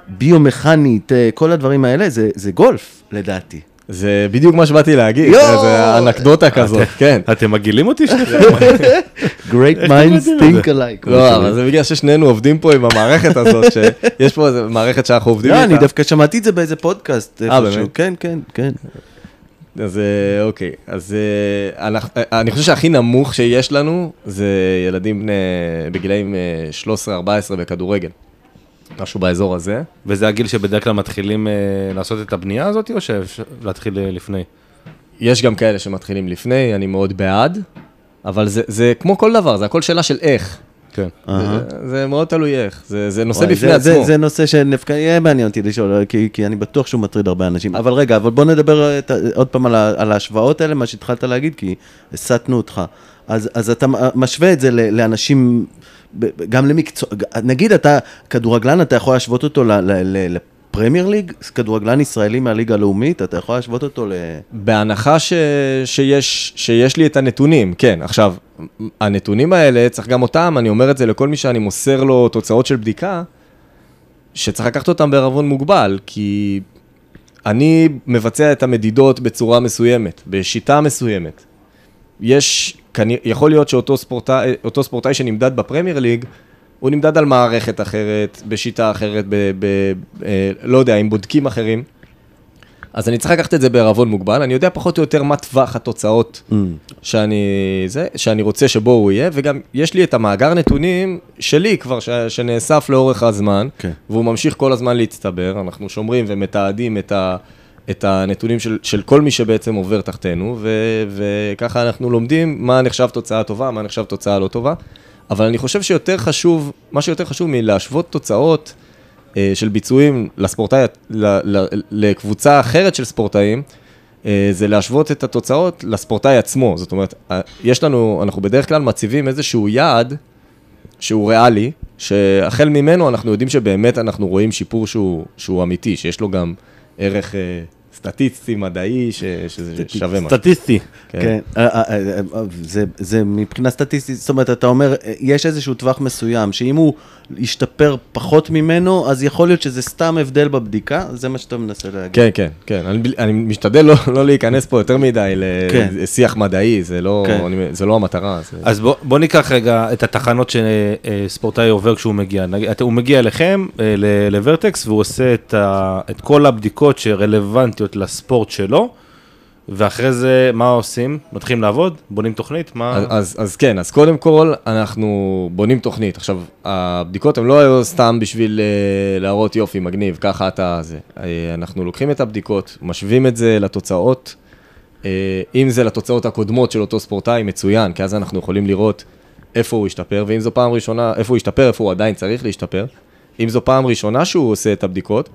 Speaker 1: ביומכנית, אה, כל הדברים האלה, זה זה גולף, לדעתי.
Speaker 5: זה בדיוק מה שבאתי להגיד. זה אנקדוטה כזאת, כן.
Speaker 4: אתם מגעילים אותי שניכם?
Speaker 1: Great minds think alike.
Speaker 5: לא. אבל זה בגלל ששנינו עובדים פה עם המערכת הזאת, שיש פה איזה מערכת שאנחנו עובדים
Speaker 1: לא,
Speaker 5: איתה.
Speaker 1: אני דווקא שמעתי את זה באיזה פודקאסט. איפשהו.
Speaker 5: באמת?
Speaker 1: כן, כן, כן.
Speaker 5: אז אה, אוקיי, אז אה, אנחנו- אה, אני חושב שהכי נמוך שיש לנו זה ילדים בגילאים אה, 13-14 בכדורגל. משהו באזור הזה.
Speaker 4: וזה הגיל שבדרך כלל מתחילים אה, לעשות את הבנייה הזאת, או שאפשר להתחיל אה, לפני?
Speaker 5: יש גם כאלה שמתחילים לפני, אני מאוד בעד, אבל זה, זה כמו כל דבר, זה הכל שאלה של איך.
Speaker 4: כן.
Speaker 5: זה, מאוד תלוי איך, זה, נושא בפני עצמו.
Speaker 1: זה נושא שדווקא יהיה מעניין אותי לשאול, כי- כי אני בטוח שהוא מטריד הרבה אנשים. אבל רגע, אבל בוא נדבר אה, עוד פעם על ההשוואות האלה, מה שהתחלת להגיד, כי הסטנו אותך. אז אתה משווה את זה לאנשים, גם למקצוע, נגיד אתה כדורגלן, אתה יכול להשוות אותו לפרמייר ליג, כדורגלן ישראלי מהליגה הלאומית, אתה יכול להשוות אותו ל...
Speaker 5: בהנחה ש, שיש, שיש לי את הנתונים, כן. עכשיו, הנתונים האלה, צריך גם אותם, אני אומר את זה לכל מי שאני מוסר לו תוצאות של בדיקה, שצריך לקחת אותם בערבון מוגבל, כי אני מבצע את המדידות בצורה מסוימת, בשיטה מסוימת. יש, יכול להיות שאותו ספורטאי, אותו ספורטאי שנמדד בפרמייר ליג, הוא נמדד על מערכת אחרת, בשיטה אחרת, ב, ב, אה, לא יודע, עם בודקים אחרים. אז אני צריך לקחת את זה בערבון מוגבל, אני יודע פחות או יותר מה טווח התוצאות
Speaker 1: Mm.
Speaker 5: שאני, זה, שאני רוצה שבו הוא יהיה, וגם יש לי את המאגר נתונים שלי כבר, ש, שנאסף לאורך הזמן,
Speaker 1: כן.
Speaker 5: והוא ממשיך כל הזמן להצטבר, אנחנו שומרים ומתעדים את, ה, את הנתונים של, של כל מי שבעצם עובר תחתינו, ו, וככה אנחנו לומדים מה נחשב תוצאה טובה, מה נחשב תוצאה לא טובה, אבל אני חושב שיותר חשוב, מה שיותר חשוב מלהשוות תוצאות, של ביצועים לספורטאי, לקבוצה אחרת של ספורטאים, אה, זה להשוות את התוצאות לספורטאי עצמו. זאת אומרת, אה, יש לנו, אנחנו בדרך כלל מציבים איזשהו יעד שהוא ריאלי, שהחל ממנו אנחנו יודעים שבאמת אנחנו רואים שיפור שהוא, שהוא אמיתי, שיש לו גם ערך אה, סטטיסטי, מדעי, ש, שזה שווה משהו.
Speaker 4: סטטיסטי.
Speaker 1: כן, אה, אה, אה, אה, זה, זה מבחינה סטטיסטית, זאת אומרת, אתה אומר, יש איזשהו טווח מסוים, שאם הוא ישתפר פחות ממנו, אז יכול להיות שזה סתם הבדל בבדיקה, זה מה שאתה מנסה להגיד.
Speaker 5: כן, כן, כן. אני, אני משתדל לא, לא להיכנס פה יותר מדי
Speaker 1: כן.
Speaker 5: לשיח מדעי, זה לא,
Speaker 1: כן.
Speaker 5: אני, זה לא המטרה. זה...
Speaker 4: אז בוא, בוא ניקח רגע את התחנות שספורטאי עובר כשהוא מגיע. הוא מגיע אליכם, ל- לוורטקס, והוא עושה את, ה, את כל הבדיקות שרלוונטיות לספורט שלו, ואחרי זה מה עושים? מתחילים לעבוד? בונים תוכנית? מה...
Speaker 5: אז, אז, אז כן, אז קודם כל אנחנו בונים תוכנית. עכשיו, הבדיקות הן לא היו סתם בשביל uh, להראות יופי, מגניב, ככה אתה זה. Uh, אנחנו לוקחים את הבדיקות, משווים את זה לתוצאות. Uh, אם זה לתוצאות הקודמות של אותו ספורטאי, מצוין, כי אז אנחנו יכולים לראות איפה הוא השתפר, ואם זו פעם ראשונה, איפה הוא השתפר, איפה הוא עדיין צריך להשתפר. אם זו פעם ראשונה שהוא עושה את הבדיקות,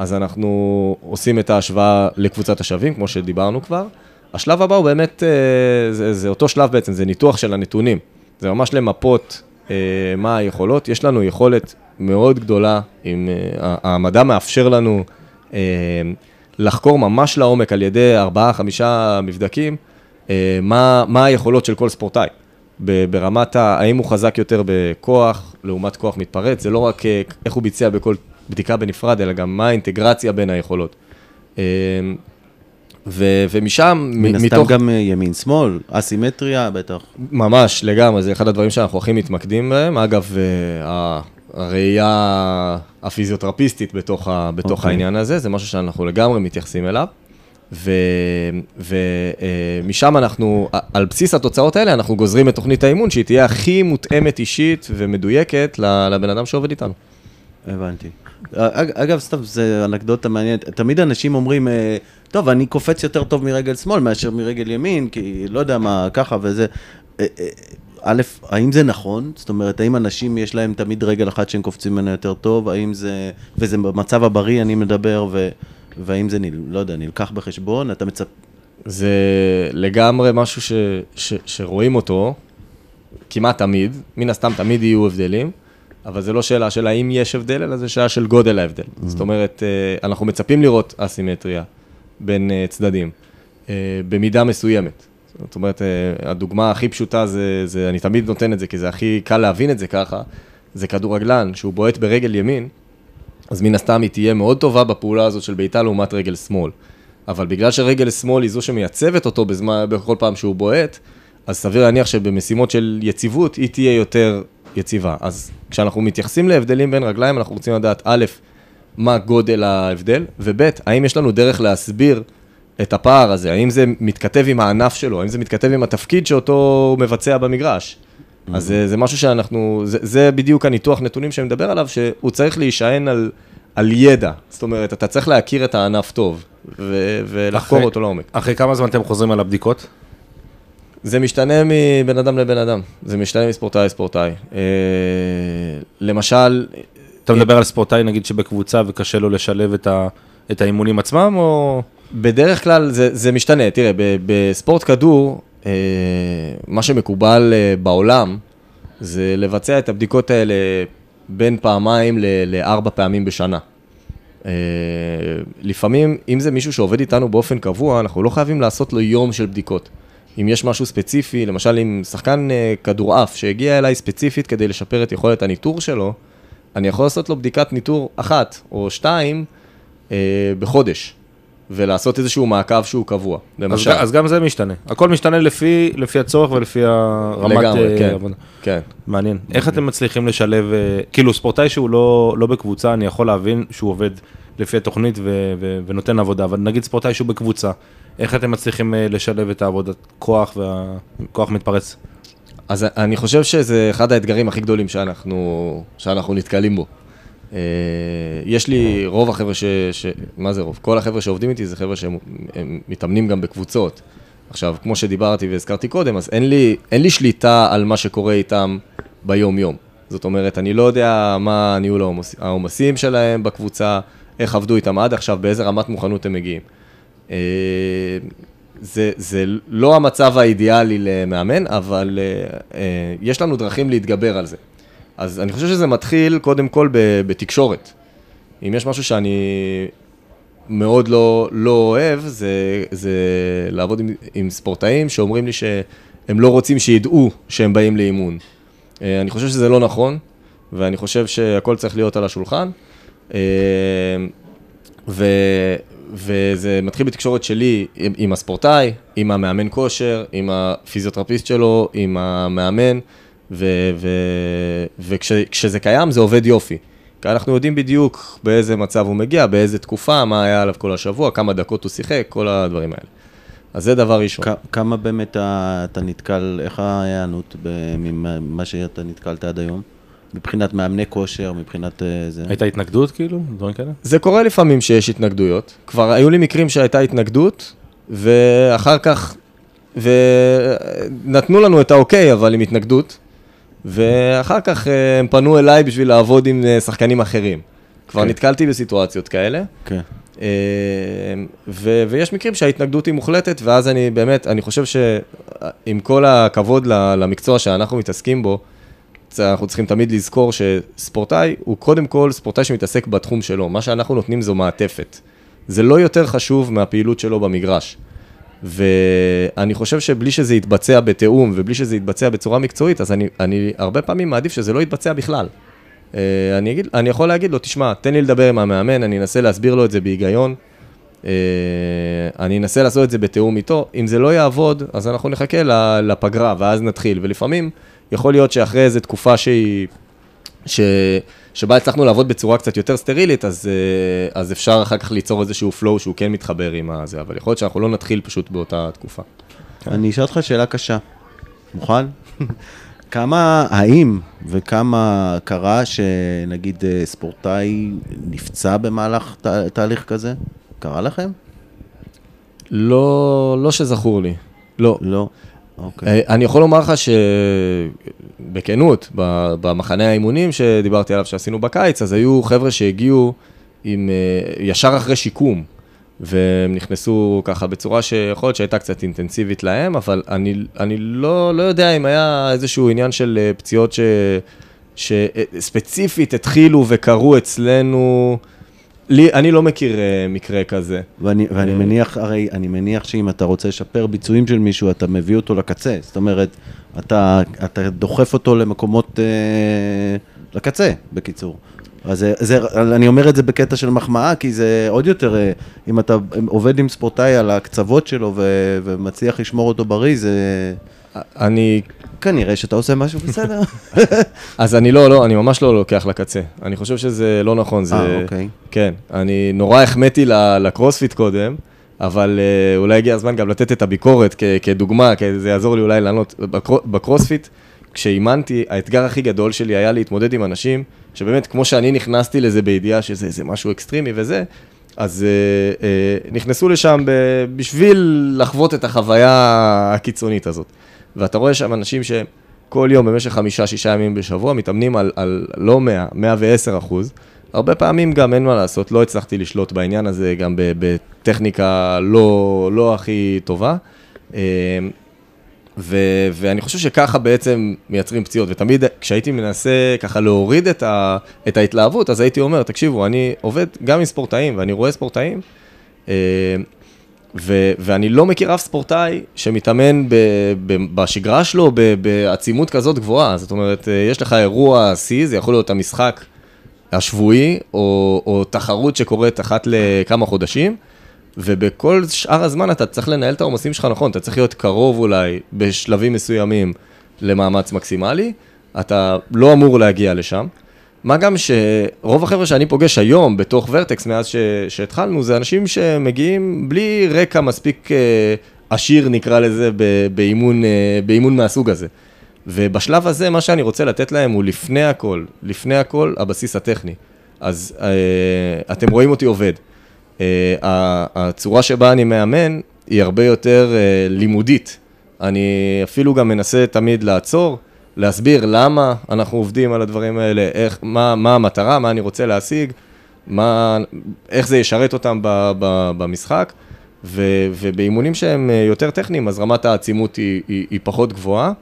Speaker 5: אז אנחנו עושים את ההשוואה לקבוצת השווים, כמו שדיברנו כבר. השלב הבא הוא באמת, אה, זה, זה אותו שלב בעצם, זה ניתוח של הנתונים. זה ממש למפות אה, מה היכולות. יש לנו יכולת מאוד גדולה, עם, אה, המדע מאפשר לנו לחקור ממש לעומק על ידי ארבעה, חמישה מבדקים, מה, מה היכולות של כל ספורטאי. ברמת. האם הוא חזק יותר בכוח לעומת כוח מתפרץ, זה לא רק איך הוא ביצע בכל, בדיקה בנפרד, אלא גם מה האינטגרציה בין היכולות. אה, ו- ומשם,
Speaker 1: מן הסתם
Speaker 5: מתוך...
Speaker 1: גם אה, ימין-שמאל, אסימטריה, בטח.
Speaker 5: ממש, לגמרי, זה אחד הדברים שאנחנו הכי מתמקדים בהם. אגב, אה, ה- הראייה הפיזיותרפיסטית בתוך, ה- בתוך
Speaker 1: אוקיי.
Speaker 5: העניין הזה, זה משהו שאנחנו לגמרי מתייחסים אליו. ומשם אנחנו, על בסיס התוצאות האלה, אנחנו גוזרים את תוכנית האימון, שהיא תהיה הכי מותאמת אישית ומדויקת לבן אדם שעובד איתנו.
Speaker 1: הבנתי. אג- אגב, סתם, זה אנקדוטה מעניינת. תמיד אנשים אומרים, אה, טוב, אני קופץ יותר טוב מרגל שמאל מאשר מרגל ימין, כי לא יודע מה, ככה וזה. אה, אה, א', האם זה נכון? זאת אומרת, האם אנשים יש להם תמיד רגל אחת שהם קופצים ממנה יותר טוב? האם זה, וזה במצב הבריא אני מדבר, ו, והאם זה, נל- לא יודע, נלקח בחשבון? אתה מצפ...
Speaker 5: זה לגמרי משהו ש, ש, שרואים אותו כמעט תמיד, מן הסתם תמיד יהיו הבדלים, אבל זה לא שאלה של האם יש הבדל, אלא זה שאלה של גודל ההבדל. Mm-hmm. זאת אומרת, אה, אנחנו מצפים לראות אסימטריה בין אה, צדדים, אה, במידה מסוימת. זאת אומרת, הדוגמה הכי פשוטה זה, זה, אני תמיד נותן את זה, כי זה הכי קל להבין את זה ככה, זה כדורגלן, שהוא בועט ברגל ימין, אז מן הסתם היא תהיה מאוד טובה בפעולה הזאת של בעיטה לעומת רגל שמאל. אבל בגלל שרגל שמאל היא זו שמייצבת אותו בזמן, בכל פעם שהוא בועט, אז סביר להניח שבמשימות של יציבות היא תהיה יותר יציבה. אז כשאנחנו מתייחסים להבדלים בין רגליים, אנחנו רוצים לדעת, א', מה גודל ההבדל, וב', האם יש לנו דרך להסביר את הפער הזה, האם זה מתכתב עם הענף שלו, האם זה מתכתב עם התפקיד שאותו הוא מבצע במגרש. אז זה, זה משהו שאנחנו, זה, זה בדיוק הניתוח נתונים שאני מדבר עליו, שהוא צריך להישען על, על ידע. זאת אומרת, אתה צריך להכיר את הענף טוב, ו, ולחקור
Speaker 4: אחרי-
Speaker 5: אותו לעומק.
Speaker 4: אחרי כמה זמן אתם חוזרים על הבדיקות?
Speaker 5: זה משתנה מבן אדם לבן אדם, זה משתנה מספורטאי לספורטאי. אה, למשל,
Speaker 4: אתה מדבר על ספורטאי נגיד שבקבוצה וקשה לו לשלב את, ה, את האימונים עצמם, או...
Speaker 5: בדרך כלל זה, זה משתנה, תראה, בספורט כדור, אה, מה שמקובל אה, בעולם, זה לבצע את הבדיקות האלה בין פעמיים ל, לארבע פעמים בשנה. אה, לפעמים, אם זה מישהו שעובד איתנו באופן קבוע, אנחנו לא חייבים לעשות לו יום של בדיקות. אם יש משהו ספציפי, למשל אם שחקן אה, כדורעף שהגיע אליי ספציפית כדי לשפר את יכולת הניטור שלו, אני יכול לעשות לו בדיקת ניטור אחת או שתיים אה, בחודש, ולעשות איזשהו מעקב שהוא קבוע.
Speaker 4: אז,
Speaker 5: למשל,
Speaker 4: אז גם זה משתנה. הכל משתנה לפי, לפי הצורך ולפי הרמת
Speaker 5: לגמרי,
Speaker 4: אה,
Speaker 5: כן,
Speaker 4: עבודה.
Speaker 5: כן.
Speaker 4: מעניין. איך אתם מצליחים לשלב, אה, כאילו ספורטאי שהוא לא, לא בקבוצה, אני יכול להבין שהוא עובד לפי התוכנית ו, ו, ונותן עבודה, אבל נגיד ספורטאי שהוא בקבוצה, איך אתם מצליחים אה, לשלב את העבודת כוח והכוח מתפרץ?
Speaker 5: אז אני חושב שזה אחד האתגרים הכי גדולים שאנחנו, שאנחנו נתקלים בו. אה, יש לי רוב החבר'ה ש, ש... מה זה רוב? כל החבר'ה שעובדים איתי זה חבר'ה שהם הם מתאמנים גם בקבוצות. עכשיו, כמו שדיברתי והזכרתי קודם, אז אין לי, אין לי שליטה על מה שקורה איתם ביום-יום. זאת אומרת, אני לא יודע מה ניהול העומס- העומסים שלהם בקבוצה, איך עבדו איתם עד עכשיו, באיזה רמת מוכנות הם מגיעים. אה, זה, זה לא המצב האידיאלי למאמן, אבל אה, אה, יש לנו דרכים להתגבר על זה. אז אני חושב שזה מתחיל קודם כל בתקשורת. אם יש משהו שאני מאוד לא, לא אוהב, זה, זה לעבוד עם, עם ספורטאים שאומרים לי שהם לא רוצים שידעו שהם באים לאימון. אני חושב שזה לא נכון, ואני חושב שהכל צריך להיות על השולחן. ו, וזה מתחיל בתקשורת שלי עם, עם הספורטאי, עם המאמן כושר, עם הפיזיותרפיסט שלו, עם המאמן, וכשזה קיים זה עובד יופי. כי אנחנו יודעים בדיוק באיזה מצב הוא מגיע, באיזה תקופה, מה היה עליו כל השבוע, כמה דקות הוא שיחק, כל הדברים האלה. אז זה דבר ראשון.
Speaker 1: כמה באמת אתה נתקל, איך ההיענות ממה שאתה נתקלת עד היום? מבחינת מאמני כושר, מבחינת אה, זה?
Speaker 4: הייתה התנגדות כאילו? דברים כאלה?
Speaker 5: זה קורה לפעמים שיש התנגדויות. כבר היו לי מקרים שהייתה התנגדות, ואחר כך, ונתנו לנו את האוקיי, אבל עם התנגדות, ואחר כך אה, הם פנו אליי בשביל לעבוד עם אה, שחקנים אחרים. כבר
Speaker 1: כן.
Speaker 5: נתקלתי בסיטואציות כאלה.
Speaker 1: כן.
Speaker 5: ו- ויש מקרים שההתנגדות היא מוחלטת, ואז אני באמת, אני חושב שעם כל הכבוד למקצוע שאנחנו מתעסקים בו, אנחנו צריכים תמיד לזכור שספורטאי הוא קודם כל ספורטאי שמתעסק בתחום שלו. מה שאנחנו נותנים זו מעטפת. זה לא יותר חשוב מהפעילות שלו במגרש. ואני חושב שבלי שזה יתבצע בתיאום ובלי שזה יתבצע בצורה מקצועית, אז אני, אני הרבה פעמים מעדיף שזה לא יתבצע בכלל. אה, אני, אגיד, אני יכול להגיד לו, תשמע, תן לי לדבר עם המאמן, אני אנסה להסביר לו את זה בהיגיון. אה, אני אנסה לעשות את זה בתיאום איתו. אם זה לא יעבוד, אז אנחנו נחכה לפגרה, ואז נתחיל. ולפעמים, יכול להיות שאחרי איזו תקופה שהיא... ש... שבה הצלחנו לעבוד בצורה קצת יותר סטרילית, אז, אה, אז אפשר אחר כך ליצור איזשהו flow שהוא כן מתחבר עם הזה, אבל יכול להיות שאנחנו לא נתחיל פשוט באותה תקופה.
Speaker 1: אני אשאל אותך שאלה קשה. מוכן? כמה, האם וכמה קרה שנגיד אה, ספורטאי נפצע במהלך ת, תהליך כזה? קרה לכם?
Speaker 5: לא, לא שזכור לי, לא.
Speaker 1: לא. אוקיי.
Speaker 5: אה, אני יכול לומר לך שבכנות, במחנה האימונים שדיברתי עליו שעשינו בקיץ, אז היו חבר'ה שהגיעו עם, אה, ישר אחרי שיקום, והם נכנסו ככה בצורה שיכול להיות שהייתה קצת אינטנסיבית להם, אבל אני, אני לא, לא יודע אם היה איזשהו עניין של אה, פציעות ש, שספציפית התחילו וקרו אצלנו. לי, אני לא מכיר אה, מקרה כזה.
Speaker 1: ואני, ואני מניח, הרי אני מניח שאם אתה רוצה לשפר ביצועים של מישהו, אתה מביא אותו לקצה. זאת אומרת, אתה, אתה דוחף אותו למקומות, אה, לקצה, בקיצור. אז זה, זה, אני אומר את זה בקטע של מחמאה, כי זה עוד יותר, אה, אם אתה עובד עם ספורטאי על הקצוות שלו ו, ומצליח לשמור אותו בריא, זה
Speaker 5: אני
Speaker 1: כנראה שאתה עושה משהו בסדר.
Speaker 5: אז אני לא, לא, אני ממש לא לוקח לקצה. אני חושב שזה לא נכון. זה...
Speaker 1: אה, אוקיי.
Speaker 5: כן, אני נורא החמאתי לקרוספיט קודם, אבל אה, אולי הגיע הזמן גם לתת את הביקורת כ- כדוגמה, כי זה יעזור לי אולי לענות. בקרו- בקרוספיט, כשאימנתי, האתגר הכי גדול שלי היה להתמודד עם אנשים, שבאמת, כמו שאני נכנסתי לזה בידיעה שזה משהו אקסטרימי וזה, אז אה, אה, נכנסו לשם ב- בשביל לחוות את החוויה הקיצונית הזאת. ואתה רואה שם אנשים שכל יום במשך חמישה-שישה ימים בשבוע מתאמנים על, על לא 100, 110 אחוז. הרבה פעמים גם אין מה לעשות, לא הצלחתי לשלוט בעניין הזה, גם בטכניקה לא, לא הכי טובה. אה, ו- ואני חושב שככה בעצם מייצרים פציעות, ותמיד כשהייתי מנסה ככה להוריד את, ה- את ההתלהבות, אז הייתי אומר, תקשיבו, אני עובד גם עם ספורטאים, ואני רואה ספורטאים, אה, ו- ואני לא מכיר אף ספורטאי שמתאמן ב- ב- בשגרה שלו ב- בעצימות כזאת גבוהה. זאת אומרת, אה, יש לך אירוע שיא, זה יכול להיות המשחק השבועי, או, או תחרות שקורית אחת לכמה חודשים, ובכל שאר הזמן אתה צריך לנהל את העומסים שלך נכון, אתה צריך להיות קרוב אולי בשלבים מסוימים למאמץ מקסימלי, אתה לא אמור להגיע לשם. מה גם שרוב החבר'ה שאני פוגש היום בתוך ורטקס מאז ש... שהתחלנו, זה אנשים שמגיעים בלי רקע מספיק אה, עשיר נקרא לזה ב... באימון, אה, באימון מהסוג הזה. ובשלב הזה מה שאני רוצה לתת להם הוא לפני הכל, לפני הכל הבסיס הטכני. אז אה, אתם רואים אותי עובד. אה, הצורה שבה אני מאמן היא הרבה יותר אה, לימודית. אני אפילו גם מנסה תמיד לעצור, להסביר למה אנחנו עובדים על הדברים האלה, איך, מה, מה המטרה, מה אני רוצה להשיג, מה, איך זה ישרת אותם ב, ב, במשחק, ו, ובאימונים שהם אה, יותר טכניים, אז רמת העצימות היא, היא, היא פחות גבוהה,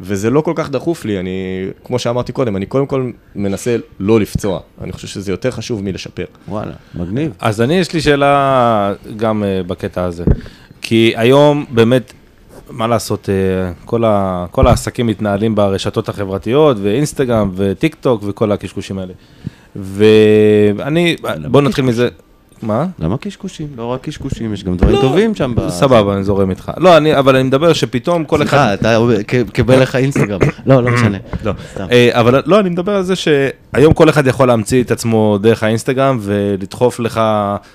Speaker 5: וזה לא כל כך דחוף לי, אני, כמו שאמרתי קודם, אני קודם כל מנסה לא לפצוע, אני חושב שזה יותר חשוב מלשפר.
Speaker 1: וואלה, מגניב.
Speaker 4: אז אני, יש לי שאלה גם אה, בקטע הזה. כי היום באמת, מה לעשות, אה, כל, ה, כל העסקים מתנהלים ברשתות החברתיות, ואינסטגרם, וטיק טוק, וכל הקשקושים האלה. ואני, בואו נתחיל מזה. מה?
Speaker 1: למה קשקושים? לא רק קשקושים, יש גם דברים טובים שם.
Speaker 4: סבבה, אני זורם איתך. לא, אני, אבל אני מדבר שפתאום כל אחד...
Speaker 1: סליחה, אתה קיבל לך אינסטגרם. לא, לא משנה.
Speaker 4: לא. אה, אבל לא, אני מדבר על זה שהיום כל אחד יכול להמציא את עצמו דרך האינסטגרם ולדחוף לך,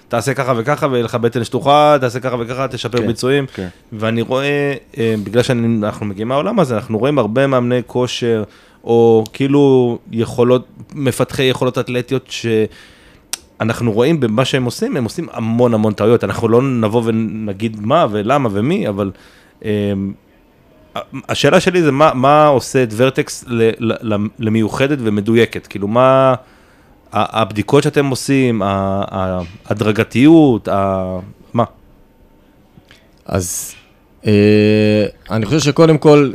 Speaker 4: תעשה ככה וככה ויהיה לך בטן שטוחה, תעשה ככה וככה, תשפר
Speaker 1: כן,
Speaker 4: ביצועים.
Speaker 1: כן.
Speaker 4: ואני רואה, אה, בגלל שאנחנו מגיעים מהעולם הזה, אנחנו רואים הרבה מאמני כושר, או כאילו יכולות, מפתחי יכולות אתלטיות ש... אנחנו רואים במה שהם עושים, הם עושים המון המון טעויות, אנחנו לא נבוא ונגיד מה ולמה ומי, אבל אמ, השאלה שלי זה מה, מה עושה את ורטקס ל- ל- למיוחדת ומדויקת, כאילו מה הבדיקות שאתם עושים, ההדרגתיות, מה?
Speaker 5: אז אה, אני חושב שקודם כל,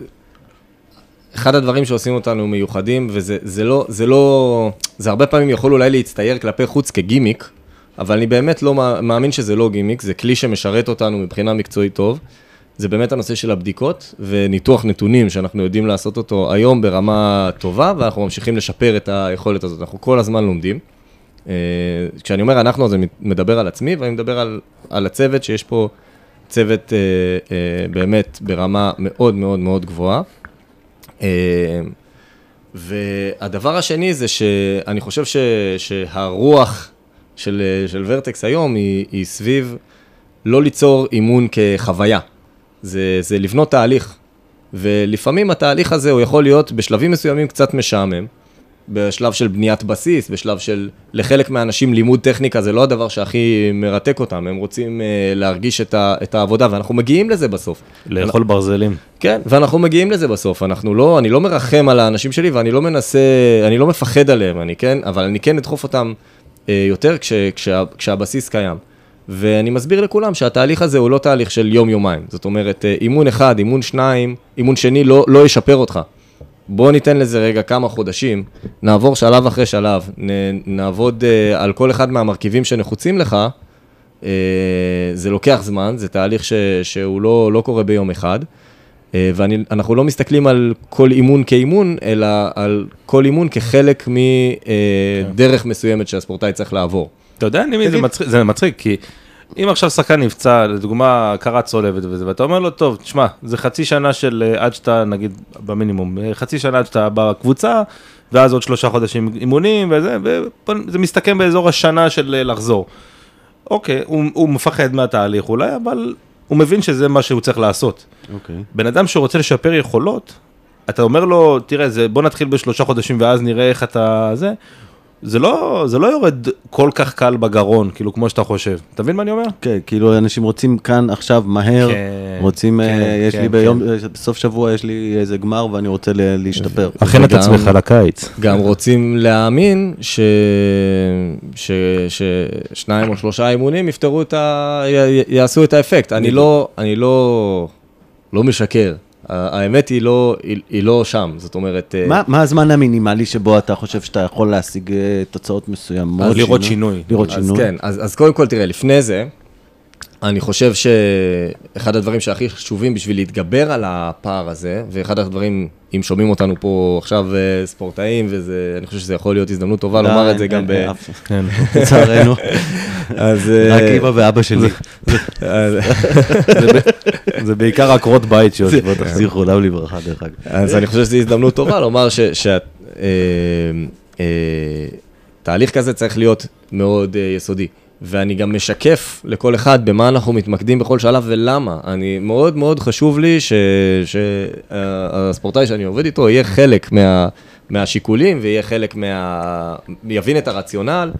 Speaker 5: אחד הדברים שעושים אותנו מיוחדים, וזה זה לא, זה לא, זה הרבה פעמים יכול אולי להצטייר כלפי חוץ כגימיק, אבל אני באמת לא מא- מאמין שזה לא גימיק, זה כלי שמשרת אותנו מבחינה מקצועית טוב. זה באמת הנושא של הבדיקות וניתוח נתונים שאנחנו יודעים לעשות אותו היום ברמה טובה, ואנחנו ממשיכים לשפר את היכולת הזאת. אנחנו כל הזמן לומדים. אה, כשאני אומר אנחנו, אז אני מדבר על עצמי, ואני מדבר על, על הצוות, שיש פה צוות אה, אה, באמת ברמה מאוד מאוד מאוד גבוהה. אה, והדבר השני זה שאני חושב ש, שהרוח של, של ורטקס היום היא, היא סביב לא ליצור אימון כחוויה. זה, זה לבנות תהליך. ולפעמים התהליך הזה הוא יכול להיות בשלבים מסוימים קצת משעמם. בשלב של בניית בסיס, בשלב של, לחלק מהאנשים לימוד טכניקה זה לא הדבר שהכי מרתק אותם, הם רוצים uh, להרגיש את, ה, את העבודה, ואנחנו מגיעים לזה בסוף.
Speaker 4: לאכול ברזלים.
Speaker 5: כן, ואנחנו מגיעים לזה בסוף, אנחנו לא, אני לא מרחם על האנשים שלי ואני לא מנסה, אני לא מפחד עליהם, אני כן, אבל אני כן אדחוף אותם uh, יותר כש, כשה, כשהבסיס קיים. ואני מסביר לכולם שהתהליך הזה הוא לא תהליך של יום-יומיים, זאת אומרת, uh, אימון אחד, אימון שניים, אימון שני לא, לא ישפר אותך. בוא ניתן לזה רגע כמה חודשים, נעבור שלב אחרי שלב, נ, נעבוד uh, על כל אחד מהמרכיבים שנחוצים לך, uh, זה לוקח זמן, זה תהליך ש, שהוא לא, לא קורה ביום אחד, uh, ואנחנו לא מסתכלים על כל אימון כאימון, אלא על כל אימון כחלק מדרך uh, מסוימת שהספורטאי צריך לעבור.
Speaker 4: אתה יודע, אני, זה, מצחיק, זה מצחיק, כי אם עכשיו שחקן נפצע, לדוגמה, קרה צולבת וזה, ואתה אומר לו, טוב, תשמע, זה חצי שנה של אה, עד שאתה, נגיד, במינימום, אה, חצי שנה עד שאתה בקבוצה, ואז עוד שלושה חודשים אימונים וזה, וזה מסתכם באזור השנה של אה, לחזור. אוקיי, הוא, הוא מפחד מהתהליך אולי, אבל הוא מבין שזה מה שהוא צריך לעשות.
Speaker 1: אוקיי.
Speaker 4: בן אדם שרוצה לשפר יכולות, אתה אומר לו, תראה, זה, בוא נתחיל בשלושה חודשים ואז נראה איך אתה זה, זה לא, זה לא יורד כל כך קל בגרון, כאילו, כמו שאתה חושב. אתה מבין מה אני אומר?
Speaker 1: כן, כאילו אנשים רוצים כאן עכשיו מהר,
Speaker 4: כן,
Speaker 1: רוצים, אה,
Speaker 4: כן,
Speaker 1: יש
Speaker 4: כן,
Speaker 1: לי ביום, בסוף שבוע יש לי איזה גמר ואני רוצה ל- להשתפר.
Speaker 4: הכין את
Speaker 5: וגם-
Speaker 4: עצמך לקיץ.
Speaker 5: גם רוצים להאמין ש... ש... ששניים או שלושה אימונים יפתרו את ה... י... יעשו את האפקט. אני לא, אני לא, לא משקר. ה- האמת היא לא, היא, היא לא שם, זאת אומרת... אה,
Speaker 1: מה, מה הזמן המינימלי שבו אתה חושב שאתה יכול להשיג אה, תוצאות מסוימות?
Speaker 4: אז לראות שינוי.
Speaker 1: לראות
Speaker 5: אז
Speaker 1: שינוי.
Speaker 5: כן, אז, אז קודם כל, תראה, לפני זה, אני חושב שאחד הדברים שהכי חשובים בשביל להתגבר על הפער הזה, ואחד הדברים, אם שומעים אותנו פה עכשיו אה, ספורטאים, וזה, אני חושב שזה יכול להיות הזדמנות טובה לומר את זה גם ב...
Speaker 1: אף-
Speaker 4: כן.
Speaker 1: לצערנו,
Speaker 5: אז... אה,
Speaker 1: רק אמא ואבא שלי.
Speaker 4: זה בעיקר עקרות בית שיושבות.
Speaker 1: זיכרונם לברכה, דרך אגב.
Speaker 5: אז אני חושב שזו הזדמנות טובה לומר שתהליך כזה צריך להיות מאוד אה, יסודי. ואני גם משקף לכל אחד במה אנחנו מתמקדים בכל שלב ולמה. אני, מאוד מאוד חשוב לי שהספורטאי שאני עובד איתו יהיה חלק מה, מהשיקולים ויהיה חלק מה... יבין את הרציונל.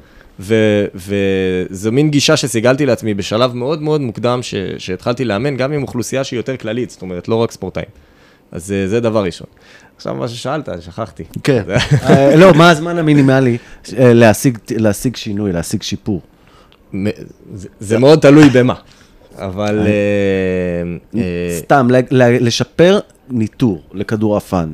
Speaker 5: ו- וזו מין גישה שסיגלתי לעצמי בשלב מאוד מאוד מוקדם ש- שהתחלתי לאמן גם עם אוכלוסייה שהיא יותר כללית, זאת אומרת, לא רק ספורטאים. אז אה, זה דבר ראשון. עכשיו, מה ששאלת, שכחתי.
Speaker 1: כן. אה, לא, מה הזמן המינימלי אה, להשיג- להשיג שינוי, להשיג שיפור?
Speaker 5: זה- זה מאוד תלוי במה, אבל... אה, אה,
Speaker 1: סתם, לשפר ניטור לכדורעפן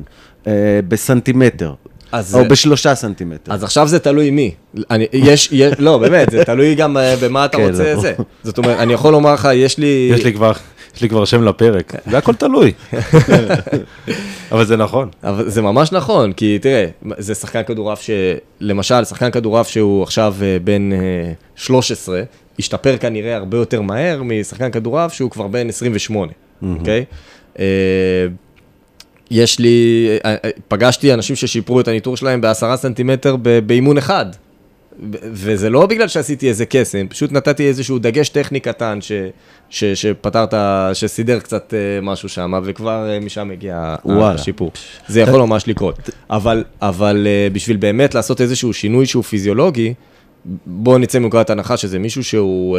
Speaker 1: אה, בסנטימטר,
Speaker 5: אז
Speaker 1: או בשלושה סנטימטר.
Speaker 5: אז עכשיו זה תלוי מי. אני, יש, יש, לא, באמת, זה תלוי גם במה אתה
Speaker 1: כן,
Speaker 5: רוצה
Speaker 1: לא.
Speaker 5: זה. זאת אומרת, אני יכול לומר לך, יש לי...
Speaker 4: יש לי כבר, יש לי כבר שם לפרק. זה הכל תלוי. אבל זה נכון.
Speaker 5: אבל זה ממש נכון, כי תראה, זה שחקן כדורעף ש... למשל, שחקן כדורעף שהוא עכשיו אה, בן אה, 13, השתפר כנראה הרבה יותר מהר משחקן כדורעף שהוא כבר בן 28, אוקיי? אה, יש לי, אה, אה, פגשתי אנשים ששיפרו את הניטור שלהם בעשרה סנטימטר באימון אחד. וזה לא בגלל שעשיתי איזה קסם, פשוט נתתי איזשהו דגש טכני קטן ש, ש, שפתרת, שסידר קצת אה, משהו שם, וכבר אה, משם הגיע
Speaker 1: וואלה.
Speaker 5: השיפור. זה יכול ממש לקרות. אבל, אבל אה, בשביל באמת לעשות איזשהו שינוי שהוא פיזיולוגי, בואו נצא מנקודת הנחה שזה מישהו שהוא,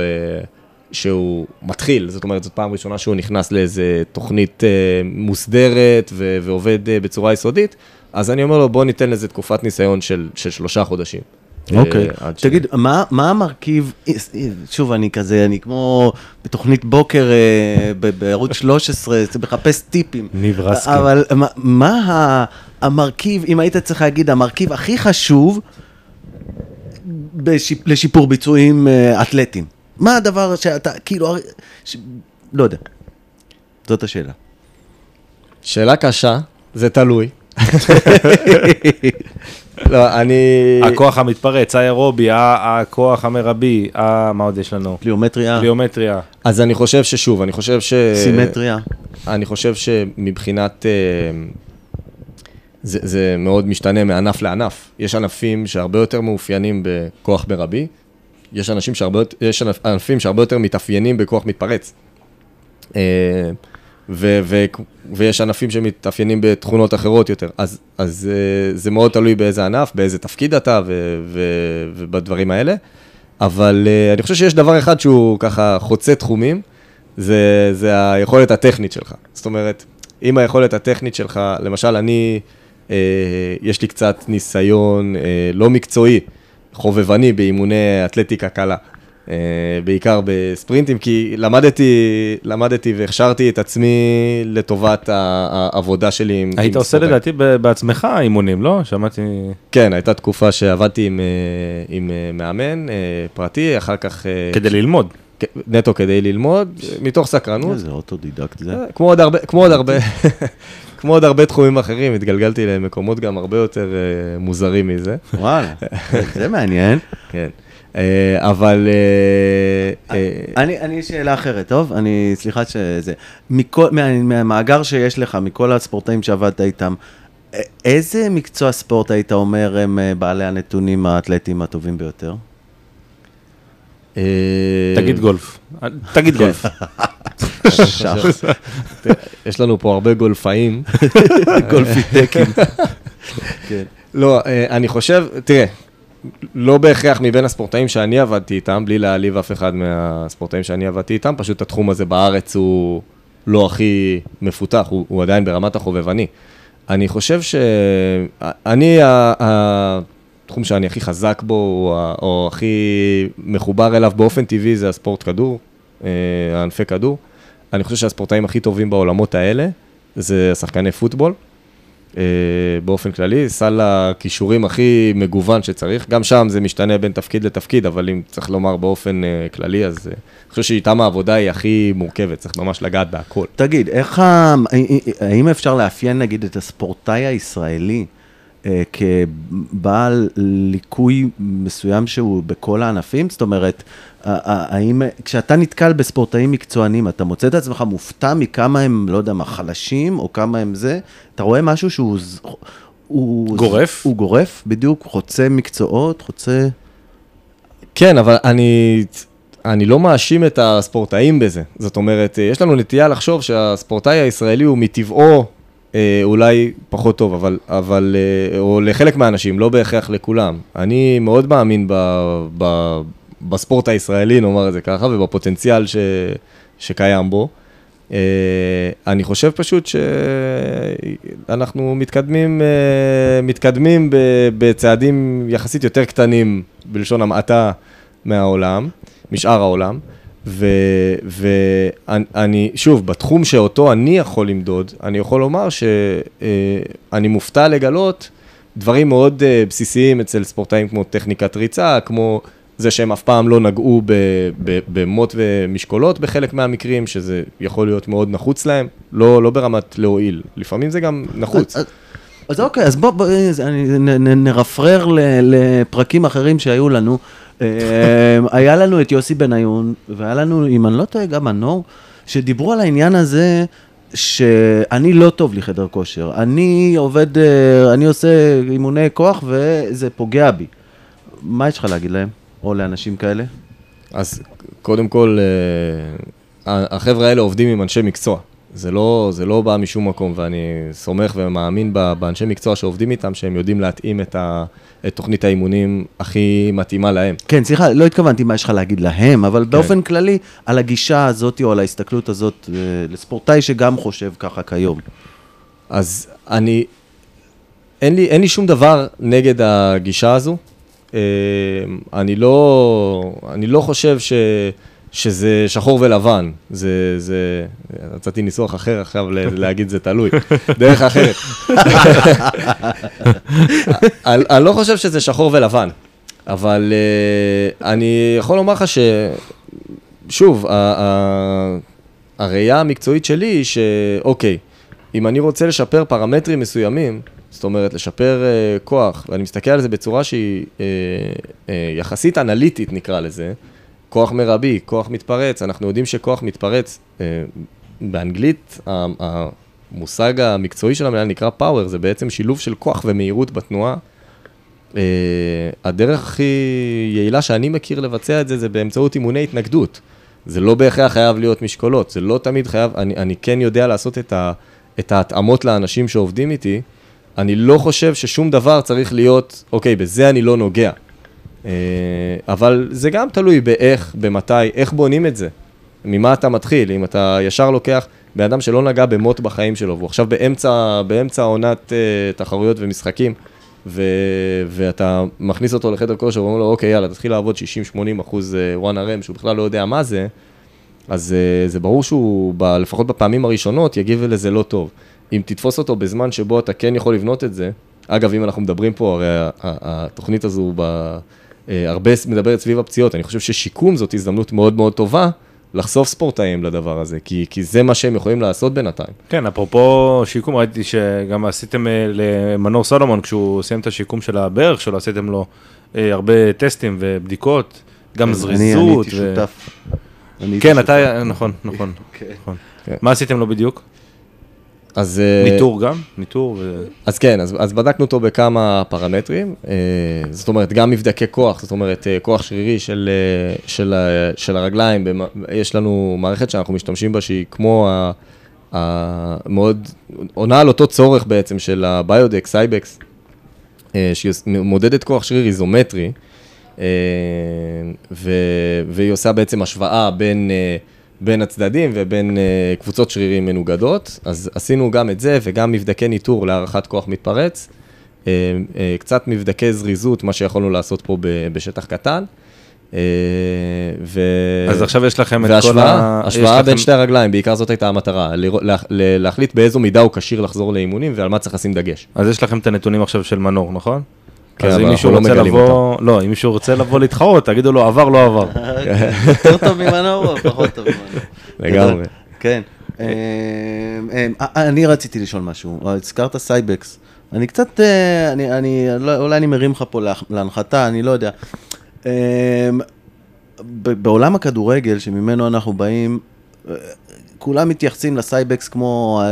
Speaker 5: שהוא מתחיל, זאת אומרת, זאת פעם ראשונה שהוא נכנס לאיזה תוכנית אה, מוסדרת ו- ועובד אה, בצורה יסודית, אז אני אומר לו, בוא ניתן לזה תקופת ניסיון של, של שלושה חודשים. אה,
Speaker 1: אוקיי.
Speaker 5: ש-
Speaker 1: תגיד, מה מה המרכיב, שוב, אני כזה, אני כמו בתוכנית בוקר אה, בערוץ 13, זה מחפש טיפים.
Speaker 4: ניב רסקין.
Speaker 1: אבל מה- מה המרכיב, אם היית צריך להגיד, המרכיב הכי חשוב בשיפ- לשיפור ביצועים אה, אתלטיים? מה הדבר שאתה, כאילו, ש- לא יודע. זאת השאלה.
Speaker 5: שאלה קשה, זה תלוי. לא, אני...
Speaker 4: הכוח המתפרץ, האירובי, הכוח המרבי, מה עוד יש לנו?
Speaker 1: פליומטריה,
Speaker 4: פליומטריה.
Speaker 5: אז אני חושב ששוב, אני חושב ש...
Speaker 1: סימטריה.
Speaker 5: אני חושב שמבחינת... אה, זה, זה מאוד משתנה מענף לענף. יש ענפים שהרבה יותר מאופיינים בכוח מרבי, יש, אנשים שהרבה, יש ענפ- ענפים שהרבה יותר מתאפיינים בכוח מתפרץ. ו, ו, ויש ענפים שמתאפיינים בתכונות אחרות יותר. אז, אז אה, זה מאוד תלוי באיזה ענף, באיזה תפקיד אתה ו, ו, ובדברים האלה. אבל אה, אני חושב שיש דבר אחד שהוא ככה חוצה תחומים, זה, זה היכולת הטכנית שלך. זאת אומרת, אם היכולת הטכנית שלך, למשל, אני, אה, יש לי קצת ניסיון אה, לא מקצועי, חובבני באימוני אתלטיקה קלה. אה, בעיקר בספרינטים, כי למדתי, למדתי והכשרתי את עצמי לטובת ה- העבודה שלי עם...
Speaker 4: היית עושה. לדעתי ב- בעצמך אימונים, לא? שמעתי...
Speaker 5: כן, הייתה תקופה שעבדתי עם, אה, עם אה, מאמן פרטי, אחר כך...
Speaker 4: כדי ללמוד.
Speaker 5: נטו כדי ללמוד, מתוך סקרנות.
Speaker 1: איזה אוטודידקט זה.
Speaker 5: כמו עוד הרבה, כמו עוד הרבה, כמו עוד הרבה תחומים אחרים, התגלגלתי למקומות גם הרבה יותר מוזרים מזה.
Speaker 1: וואלה, זה מעניין.
Speaker 5: כן. אה, אבל... אה, אה,
Speaker 1: אני, אני שאלה אחרת, טוב? אני, סליחה שזה, מכל, מה, מהמאגר שיש לך, מכל הספורטאים שעבדת איתם, איזה מקצוע ספורט היית אומר הם בעלי הנתונים האתלטיים הטובים ביותר?
Speaker 4: תגיד גולף. תגיד גולף.
Speaker 5: יש לנו פה הרבה גולפאים.
Speaker 1: גולפיטקים. כן.
Speaker 5: לא, אני חושב, תראה, לא בהכרח מבין הספורטאים שאני עבדתי איתם, בלי להעליב אף אחד מהספורטאים שאני עבדתי איתם, פשוט התחום הזה בארץ הוא לא הכי מפותח, הוא, הוא עדיין ברמת החובבני. אני חושב שאני, ה- התחום שאני הכי חזק בו, או, או הכי מחובר אליו באופן טבעי, זה הספורט כדור, אה, הענפי כדור. אני חושב שהספורטאים הכי טובים בעולמות האלה, זה השחקני פוטבול. אה, באופן כללי, סל הכישורים הכי מגוון שצריך, גם שם זה משתנה בין תפקיד לתפקיד, אבל אם צריך לומר באופן אה, כללי, אז אה, אני חושב שאיתם העבודה היא הכי מורכבת, צריך ממש לגעת בהכל.
Speaker 1: תגיד, איך ה... האם אפשר לאפיין נגיד את הספורטאי הישראלי כבעל ליקוי מסוים שהוא בכל הענפים? זאת אומרת, האם כשאתה נתקל בספורטאים מקצוענים, אתה מוצא את עצמך מופתע מכמה הם, לא יודע מה, חלשים, או כמה הם זה? אתה רואה משהו שהוא... הוא
Speaker 4: גורף?
Speaker 1: הוא גורף, בדיוק, חוצה מקצועות, חוצה...
Speaker 5: כן, אבל אני, אני לא מאשים את הספורטאים בזה. זאת אומרת, יש לנו נטייה לחשוב שהספורטאי הישראלי הוא מטבעו אה, אולי פחות טוב, אבל, אבל, אה, או לחלק מהאנשים, לא בהכרח לכולם. אני מאוד מאמין ב, ב, בספורט הישראלי, נאמר את זה ככה, ובפוטנציאל ש, שקיים בו. אה, אני חושב פשוט שאנחנו מתקדמים, אה, מתקדמים ב- בצעדים יחסית יותר קטנים, בלשון המעטה, מהעולם, משאר העולם. ואני, שוב, בתחום שאותו אני יכול למדוד, אני יכול לומר שאני מופתע לגלות דברים מאוד אה, בסיסיים אצל ספורטאים כמו טכניקת ריצה, כמו זה שהם אף פעם לא נגעו במוט ומשקולות בחלק מהמקרים, שזה יכול להיות מאוד נחוץ להם, לא, לא ברמת להועיל, לפעמים זה גם נחוץ.
Speaker 1: אז, אוקיי, אז בוא, בוא אז אני, נ, נ, נרפרר ל, לפרקים אחרים שהיו לנו. אה, היה לנו את יוסי בניון, והיה לנו, אם אני לא טועה, גם מנור, שדיברו על העניין הזה שאני לא טוב לי חדר כושר. אני עובד, אה, אני עושה אימוני כוח וזה פוגע בי. מה יש לך להגיד להם? או לאנשים כאלה?
Speaker 5: אז קודם כל, אה, החבר'ה האלה עובדים עם אנשי מקצוע. זה לא, זה לא בא משום מקום, ואני סומך ומאמין באנשי מקצוע שעובדים איתם, שהם יודעים להתאים את, ה, את תוכנית האימונים הכי מתאימה להם.
Speaker 1: כן, סליחה, לא התכוונתי מה יש לך להגיד להם, אבל באופן כללי, על הגישה הזאת או על ההסתכלות הזאת אה, לספורטאי שגם חושב ככה כיום.
Speaker 5: אז אני, אין לי, אין לי שום דבר נגד הגישה הזו. אה, אני לא, אני לא חושב ש, שזה שחור ולבן. זה, זה, רציתי ניסוח אחר עכשיו להגיד זה תלוי, דרך אחרת. אני, אני לא חושב שזה שחור ולבן, אבל אה, אני יכול לומר לך ש... שוב, הראייה המקצועית שלי היא שאוקיי, אם אני רוצה לשפר פרמטרים מסוימים, זאת אומרת, לשפר אה, כוח, ואני מסתכל על זה בצורה שהיא אה, אה, יחסית אנליטית, נקרא לזה, כוח מרבי, כוח מתפרץ, אנחנו יודעים שכוח מתפרץ, אה, באנגלית המושג המקצועי של המילה נקרא פאוור, זה בעצם שילוב של כוח ומהירות בתנועה. אה, הדרך הכי יעילה שאני מכיר לבצע את זה, זה באמצעות אימוני התנגדות. זה לא בהכרח חייב להיות משקולות, זה לא תמיד חייב, אני, אני כן יודע לעשות את, ה, את ההתאמות לאנשים שעובדים איתי, אני לא חושב ששום דבר צריך להיות, אוקיי, בזה אני לא נוגע. אה, אבל זה גם תלוי באיך, במתי, איך בונים את זה. ממה אתה מתחיל, אם אתה ישר לוקח בן אדם שלא נגע במוט בחיים שלו, והוא עכשיו באמצע, באמצע עונת uh, תחרויות ומשחקים, ו, ואתה מכניס אותו לחדר כושר ואומר לו, אוקיי, יאללה, תתחיל לעבוד 60-80 אחוז uh, one RM, שהוא בכלל לא יודע מה זה, אז uh, זה ברור שהוא, ב, לפחות בפעמים הראשונות, יגיב לזה לא טוב. אם תתפוס אותו בזמן שבו אתה כן יכול לבנות את זה, אגב, אם אנחנו מדברים פה, הרי התוכנית הזו ב, אה, הרבה מדברת סביב הפציעות, אני חושב ששיקום זאת הזדמנות מאוד מאוד טובה לחשוף ספורטאים לדבר הזה, כי, כי זה מה שהם יכולים לעשות בינתיים.
Speaker 4: כן, אפרופו שיקום, ראיתי שגם עשיתם אה, למנור סולומון, כשהוא סיים את השיקום של הברך שלו, עשיתם לו אה, הרבה טסטים ובדיקות, גם
Speaker 1: אני
Speaker 4: זריזות.
Speaker 1: הייתי
Speaker 4: ו-
Speaker 1: שותף. אני הייתי
Speaker 4: כן,
Speaker 1: שותף.
Speaker 4: אתה, נכון, נכון.
Speaker 1: כן.
Speaker 4: נכון.
Speaker 5: כן.
Speaker 4: מה עשיתם לו בדיוק?
Speaker 5: אז, אה,
Speaker 4: ניטור גם? ניטור ו...
Speaker 5: אז כן, אז, אז בדקנו אותו בכמה פרמטרים, אה, זאת אומרת, גם מבדקי כוח, זאת אומרת, אה, כוח שרירי של, של, של הרגליים, יש לנו מערכת שאנחנו משתמשים בה שהיא כמו ה... ה- מאוד, עונה על אותו צורך בעצם של ה Biodex, Cybex, שהיא מודדת כוח שריר איזומטרי, ו, והיא עושה בעצם השוואה בין, בין הצדדים ובין אה, קבוצות שרירים מנוגדות. אז עשינו גם את זה וגם מבדקי ניטור להערכת כוח מתפרץ, אה, אה, קצת מבדקי זריזות, מה שיכולנו לעשות פה ב- בשטח קטן. ו...
Speaker 4: אז עכשיו יש לכם את כל
Speaker 5: והשוואה,
Speaker 4: ה...
Speaker 5: השוואה בין
Speaker 4: לכם-
Speaker 5: שתי הרגליים, בעיקר זאת הייתה המטרה, לרא- לה- להחליט באיזו מידה הוא כשיר לחזור לאימונים ועל מה צריך לשים דגש.
Speaker 4: אז יש לכם את הנתונים עכשיו של מנור, נכון?
Speaker 5: כן,
Speaker 4: אז אם מישהו
Speaker 5: לא
Speaker 4: רוצה לבוא, לא, אם מישהו רוצה לבוא להתחרות, תגידו לו עבר, לא עבר.
Speaker 1: יותר טוב ממנור או פחות טוב ממנור?
Speaker 5: לגמרי.
Speaker 1: כן. אה, אה, אה, אני רציתי לשאול משהו, הזכרת Cybex. אני קצת, אני, אני, לא- אולי אני מרים לך פה להנחתה, אני לא יודע. ב- בעולם הכדורגל שממנו אנחנו באים, כולם מתייחסים ל Cybex כמו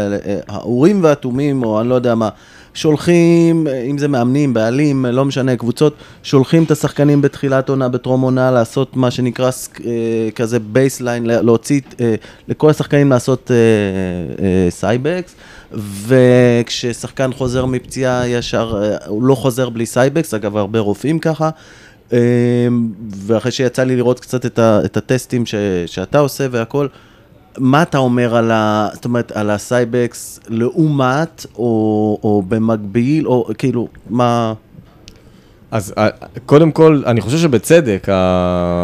Speaker 1: האורים והתומים, או אני לא יודע מה. שולחים, אם זה מאמנים, בעלים, לא משנה, קבוצות, שולחים את השחקנים בתחילת עונה, בטרום עונה, לעשות מה שנקרא אה, כזה baseline, להוציא, אה, לכל השחקנים לעשות אה, אה, Cybex, וכששחקן חוזר מפציעה ישר, אה, הוא לא חוזר בלי Cybex, אגב, הרבה רופאים ככה. אה, ואחרי שיצא לי לראות קצת את, ה, את הטסטים ש, שאתה עושה והכל, מה אתה אומר על, ה, זאת אומרת, על ה Cybex לעומת, או, או במקביל, או כאילו, מה...
Speaker 5: אז אה, קודם כל, אני חושב שבצדק,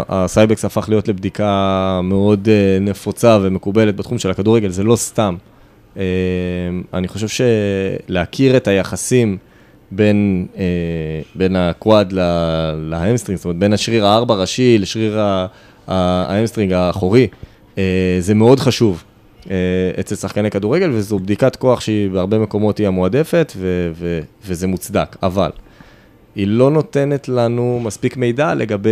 Speaker 5: ה Cybex הפך להיות לבדיקה מאוד אה, נפוצה ומקובלת בתחום של הכדורגל, זה לא סתם. אה, אני חושב שלהכיר את היחסים בין, בין ה quad ל hamstring, זאת אומרת, בין השריר הארבע ראשי לשריר ה hamstring האחורי, זה מאוד חשוב. אה, אצל שחקני כדורגל, וזו בדיקת כוח שהיא בהרבה מקומות היא המועדפת, ו- ו- וזה מוצדק. אבל היא לא נותנת לנו מספיק מידע לגבי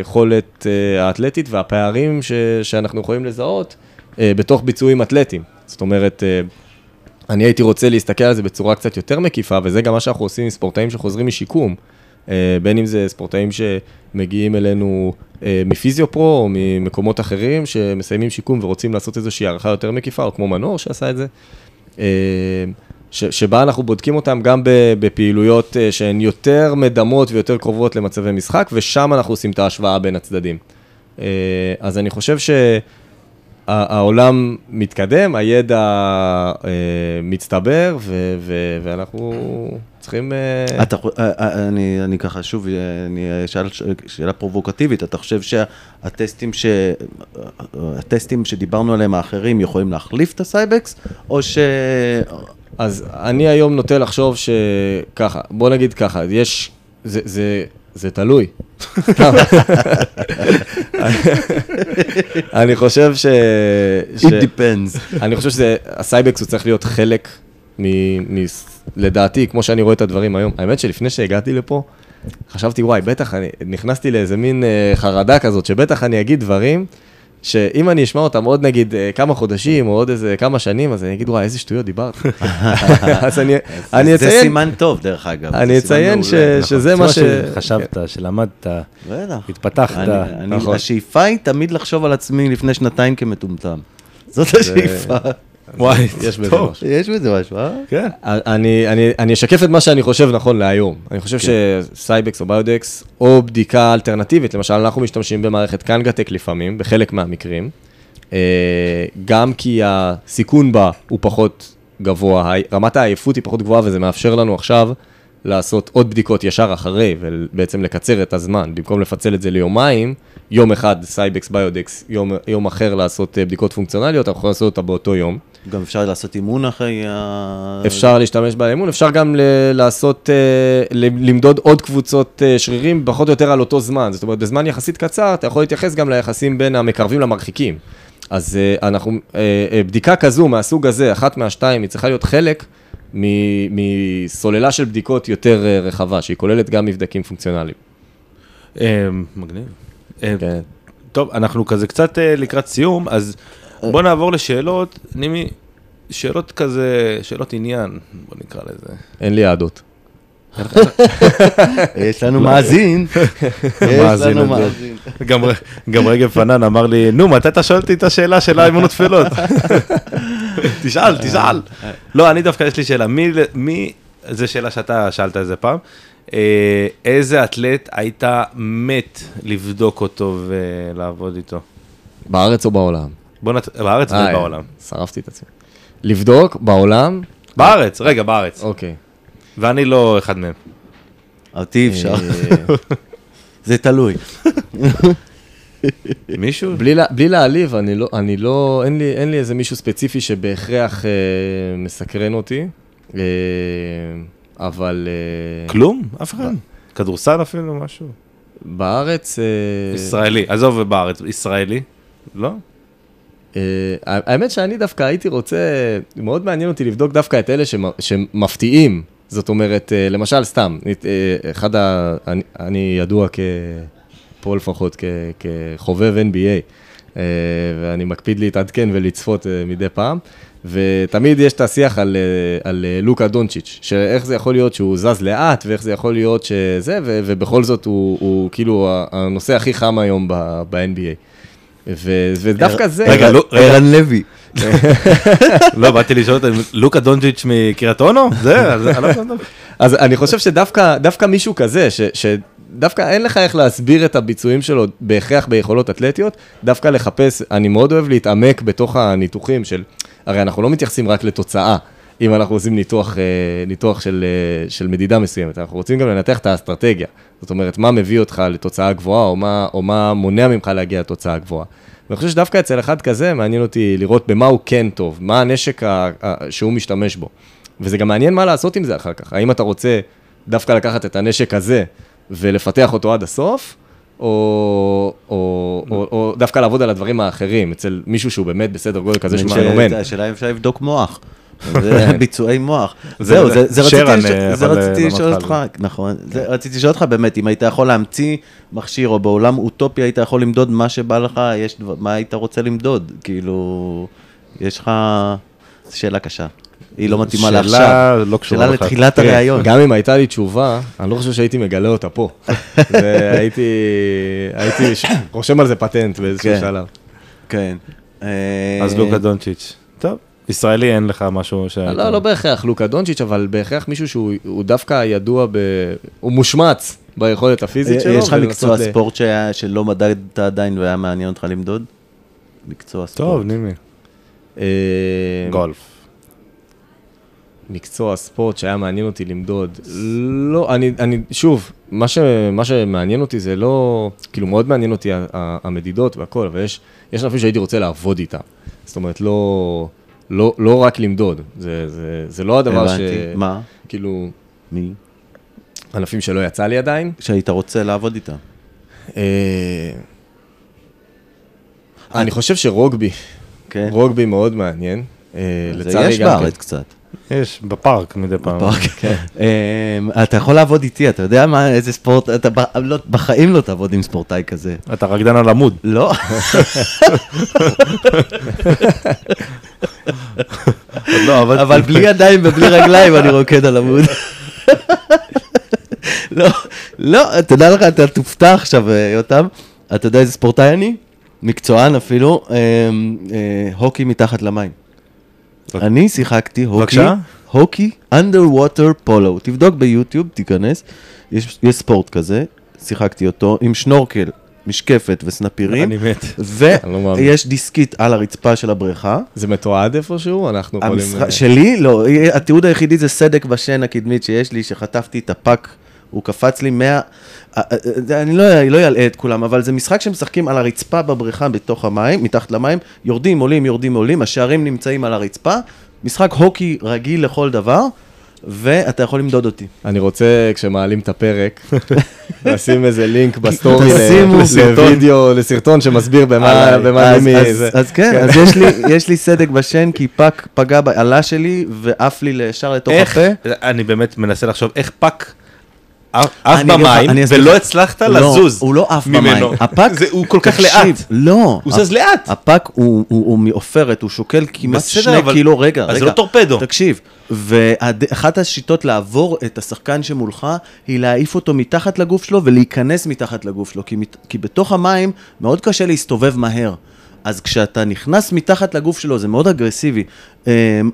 Speaker 5: יכולת אה, האתלטית והפערים ש- שאנחנו יכולים לזהות אה, בתוך ביצועים אתלטיים. זאת אומרת, אה, אני הייתי רוצה להסתכל על זה בצורה קצת יותר מקיפה, וזה גם מה שאנחנו עושים עם ספורטאים שחוזרים משיקום. אה, בין אם זה ספורטאים שמגיעים אלינו אה, מפיזיו-פרו או ממקומות אחרים שמסיימים שיקום ורוצים לעשות איזושהי הערכה יותר מקיפה, או כמו מנור שעשה את זה. אה, ש, שבה אנחנו בודקים אותם גם בפעילויות שהן יותר מדמות ויותר קרובות למצבי משחק, ושם אנחנו עושים את ההשוואה בין הצדדים. אז אני חושב שהעולם מתקדם, הידע אה, מצטבר, ו, ו, ואנחנו צריכים... אה,
Speaker 1: אתה, אה, אה, אני, אני ככה, שוב, אה, אני אשאל שאלה פרובוקטיבית, אתה חושב שהטסטים ש... הטסטים שדיברנו עליהם האחרים יכולים להחליף את ה Cybex, או ש...
Speaker 5: אז אני היום נוטה לחשוב שככה, בוא נגיד ככה, יש, זה, זה, זה תלוי. אני חושב ש...
Speaker 1: It depends.
Speaker 5: אני חושב שה Cybex הוא צריך להיות חלק מ... מ... לדעתי, כמו שאני רואה את הדברים היום. האמת שלפני שהגעתי לפה, חשבתי, וואי, בטח, אני נכנסתי לאיזה מין אה, חרדה כזאת, שבטח אני אגיד דברים, שאם אני אשמע אותם עוד נגיד אה, כמה חודשים, או עוד איזה כמה שנים, אז אני אגיד, וואי, איזה שטויות דיברת. אז אני, אני
Speaker 1: זה
Speaker 5: אציין,
Speaker 1: סימן טוב, דרך אגב.
Speaker 5: אני אציין ש...
Speaker 1: מעולה.
Speaker 5: שזה
Speaker 4: מה
Speaker 5: ש...
Speaker 4: שחשבת, שלמדת,
Speaker 1: בטח.
Speaker 4: התפתחת.
Speaker 1: אני- אני-
Speaker 5: נכון.
Speaker 1: השאיפה היא תמיד לחשוב על עצמי לפני שנתיים כמטומטם. זאת השאיפה.
Speaker 4: וואי,
Speaker 5: יש בזה. משהו.
Speaker 1: יש בזה משהו, אה?
Speaker 4: כן.
Speaker 5: אני, אני, אני אשקף את מה שאני חושב נכון להיום. אני חושב ש Cybex או Biodex, או בדיקה אלטרנטיבית, למשל אנחנו משתמשים במערכת KangaTech לפעמים, בחלק מהמקרים, אה, גם כי הסיכון בה הוא פחות גבוה, רמת העייפות היא פחות גבוהה וזה מאפשר לנו עכשיו לעשות עוד בדיקות ישר אחרי, ובעצם לקצר את הזמן, במקום לפצל את זה ליומיים, יום אחד Cybex Biodex, יום, יום אחר לעשות אה, בדיקות פונקציונליות, אנחנו יכולים לעשות אותה באותו יום.
Speaker 1: גם אפשר לעשות אימון אחרי ה...
Speaker 5: אפשר להשתמש באימון, אפשר גם ל- לעשות, אה, ל- למדוד עוד קבוצות אה, שרירים פחות או יותר על אותו זמן. זאת אומרת, בזמן יחסית קצר, אתה יכול להתייחס גם ליחסים בין המקרבים למרחיקים. אז אנחנו, בדיקה כזו, מהסוג הזה, אחת מהשתיים, היא צריכה להיות חלק מסוללה של בדיקות יותר אה, רחבה, שהיא כוללת גם מבדקים פונקציונליים.
Speaker 4: אה, מגניב. אה,
Speaker 5: כן.
Speaker 4: טוב, אנחנו כזה קצת אה, לקראת סיום, אז בוא נעבור לשאלות, נימי, שאלות כזה, שאלות עניין, בוא נקרא לזה.
Speaker 5: אין לי יהדות.
Speaker 1: יש לנו מאזין. יש לנו. מאזין.
Speaker 4: גם, גם רגב פנן אמר לי, נו, מתי אתה שואל אותי את השאלה של האימון התפלות? תשאל, תשאל. לא, אני דווקא, יש לי שאלה, מי, מי, זו שאלה שאתה שאלת איזה פעם, אה, איזה אתלט היית מת לבדוק אותו ולעבוד איתו?
Speaker 5: בארץ או בעולם?
Speaker 4: בוא נת... בארץ
Speaker 5: אה,
Speaker 4: ובעולם.
Speaker 5: שרפתי את עצמי. לבדוק בעולם,
Speaker 4: בארץ, רגע, בארץ.
Speaker 5: אוקיי.
Speaker 4: ואני לא אחד מהם.
Speaker 1: אותי אפשר.
Speaker 5: אה,
Speaker 1: זה תלוי.
Speaker 4: מישהו?
Speaker 5: בלי, לה- בלי להעליב, אני לא, אני לא, אין לי, אין לי איזה מישהו ספציפי שבהכרח אה, מסקרן אותי, אה, אבל אה,
Speaker 4: כלום? אף אחד? כדורסל אפילו, משהו?
Speaker 5: בארץ, אה,
Speaker 4: ישראלי, עזוב בארץ, ישראלי? לא?
Speaker 5: אה, האמת שאני דווקא הייתי רוצה, מאוד מעניין אותי לבדוק דווקא את אלה שמ- שמפתיעים. זאת אומרת, אה, למשל, סתם, אה, אחד ה... אני, אני ידוע כ... פה לפחות כ, כחובב NBA, אה, ואני מקפיד להתעדכן ולצפות אה, מדי פעם, ותמיד יש את השיח על, אה, על לוקה דונצ'יץ', שאיך זה יכול להיות שהוא זז לאט, ואיך זה יכול להיות שזה, ו, ובכל זאת הוא, הוא כאילו הנושא הכי חם היום ב- ב-NBA. ו- ודווקא זה...
Speaker 4: רגע, לא- רגע.
Speaker 1: ערן לוי.
Speaker 4: לא, באתי לשאול אותם, לוקה דונג'יץ' מקריית אונו? זה? אז אני לא
Speaker 5: חושב שדווקא דווקא מישהו כזה, ש, שדווקא אין לך איך להסביר את הביצועים שלו בהכרח ביכולות אתלטיות, דווקא לחפש, אני מאוד אוהב להתעמק בתוך הניתוחים של, הרי אנחנו לא מתייחסים רק לתוצאה. אם אנחנו עושים ניתוח, אה, ניתוח של, אה, של מדידה מסוימת, אנחנו רוצים גם לנתח את האסטרטגיה. זאת אומרת, מה מביא אותך לתוצאה גבוהה, או מה, או מה מונע ממך להגיע לתוצאה גבוהה. ואני חושב שדווקא אצל אחד כזה, מעניין אותי לראות במה הוא כן טוב, מה הנשק ה, ה, שהוא משתמש בו. וזה גם מעניין מה לעשות עם זה אחר כך. האם אתה רוצה דווקא לקחת את הנשק הזה ולפתח אותו עד הסוף, או, או, או, או דווקא לעבוד על הדברים האחרים, אצל מישהו שהוא באמת בסדר גודל כזה שהוא מנומן.
Speaker 1: השאלה אם אפשר לבדוק מוח. זה ביצועי מוח.
Speaker 4: זה-
Speaker 1: זהו, זה- רציתי לשאול-
Speaker 4: אה, אה,
Speaker 1: לשאול אותך, נכון, רציתי לשאול אותך באמת, אם היית יכול להמציא מכשיר, או בעולם אוטופי היית יכול למדוד מה שבא לך, מה היית רוצה למדוד? כאילו, יש לך... זו שאלה קשה. היא לא מתאימה
Speaker 4: שאלה
Speaker 1: לעכשיו.
Speaker 4: לא קשורה
Speaker 1: שאלה
Speaker 4: בכלל.
Speaker 1: לתחילת
Speaker 5: תראה,
Speaker 1: הראיון.
Speaker 5: גם אם הייתה לי תשובה, אני לא חושב שהייתי מגלה אותה פה. זה- הייתי, רושם על זה פטנט באיזשהו
Speaker 1: כן.
Speaker 5: שלב.
Speaker 1: כן. אה,
Speaker 4: אז לוקה דונצ'יץ'. טוב, ישראלי אין לך משהו ש...
Speaker 5: לא, לא בהכרח לוקה דונצ'יץ', אבל בהכרח מישהו שהוא הוא דווקא ידוע ב... הוא מושמץ ביכולת הפיזית שלו.
Speaker 1: אה, יש לך מקצוע ספורט שלא מדדת עדיין והיה מעניין אותך למדוד? מקצוע ספורט.
Speaker 4: טוב, נימי.
Speaker 5: אה,
Speaker 4: גולף.
Speaker 5: מקצוע ספורט שהיה מעניין אותי למדוד. לא, אני, אני, שוב, מה, ש, מה שמעניין אותי זה לא, כאילו מאוד מעניין אותי המדידות והכל, אבל יש, יש ענפים שהייתי רוצה לעבוד איתם. זאת אומרת, לא, לא, לא רק למדוד, זה, זה, זה לא הדבר ש...
Speaker 1: הבנתי. מה?
Speaker 5: כאילו,
Speaker 1: מי?
Speaker 5: ענפים שלא יצא לי עדיין.
Speaker 1: שהיית רוצה לעבוד איתם.
Speaker 5: אה, אני חושב שרוגבי,
Speaker 1: כן.
Speaker 5: רוגבי מאוד מעניין. אה,
Speaker 1: זה
Speaker 5: לצערי
Speaker 1: יש בארץ
Speaker 5: כן.
Speaker 1: קצת.
Speaker 4: יש, בפארק מדי פעם.
Speaker 1: בפארק. אמ, אתה יכול לעבוד איתי, אתה יודע מה, איזה ספורט, אתה לא- בחיים לא תעבוד עם ספורטאי כזה.
Speaker 4: אתה רקדן על עמוד.
Speaker 1: לא.
Speaker 4: לא, אבל...
Speaker 1: בלי ידיים ובלי רגליים אני רוקד על עמוד. לא, לא, תדע לך, אתה תופתע עכשיו, אה, יותם. אתה יודע איזה ספורטאי אני? מקצוען אפילו, אה, אה, הוקי מתחת למים. אני שיחקתי הוקי? הוקי underwater polo. תבדוק ביוטיוב, תיכנס, יש, יש ספורט כזה, שיחקתי אותו עם שנורקל, משקפת וסנפירים,
Speaker 4: אני מת.
Speaker 5: אני לא.
Speaker 1: ויש דיסקית על הרצפה של הבריכה.
Speaker 5: זה מתועד איפשהו? אנחנו יכולים... אה,
Speaker 1: שלי, לא, התיעוד היחידי זה סדק בשן הקדמית שיש לי, שחטפתי את ה puck, הוא קפץ לי 100, אה, אה, אני לא לא אלאה את כולם, אבל זה משחק שמשחקים על הרצפה בבריכה בתוך המים, מתחת למים, יורדים, עולים, יורדים, עולים, השערים נמצאים על הרצפה, משחק הוקי רגיל לכל דבר, ואתה יכול למדוד אותי.
Speaker 5: אני רוצה, כשמעלים את הפרק, לשים איזה לינק בסטורי. לוידאו, לסרטון שמסביר במה
Speaker 1: עליי.
Speaker 5: במה
Speaker 1: אז-. אז כן, אז יש לי- יש לי סדק בשן, כי puck פגע באלה שלי, ועף לי ישר לתוך הפה.
Speaker 4: אני באמת מנסה לחשוב, איך puck עף במים
Speaker 1: אני
Speaker 4: ולא. הצלחת
Speaker 1: לא,
Speaker 4: לזוז
Speaker 1: הוא לא עף במים.
Speaker 4: ה
Speaker 1: puck,
Speaker 4: זה- הוא כל כך לאט.
Speaker 1: לא.
Speaker 4: הוא זז לאט.
Speaker 1: ה puck הוא, מעופרת, הוא שוקל כמעט שני קילו, רגע,
Speaker 4: אז
Speaker 1: רגע.
Speaker 4: זה לא טורפדו.
Speaker 1: תקשיב, ואחת השיטות לעבור את השחקן שמולך, היא להעיף אותו מתחת לגוף שלו ולהיכנס מתחת לגוף שלו, כי בתוך המים מאוד קשה להסתובב מהר. אז כשאתה נכנס מתחת לגוף שלו, זה מאוד אגרסיבי. אמ,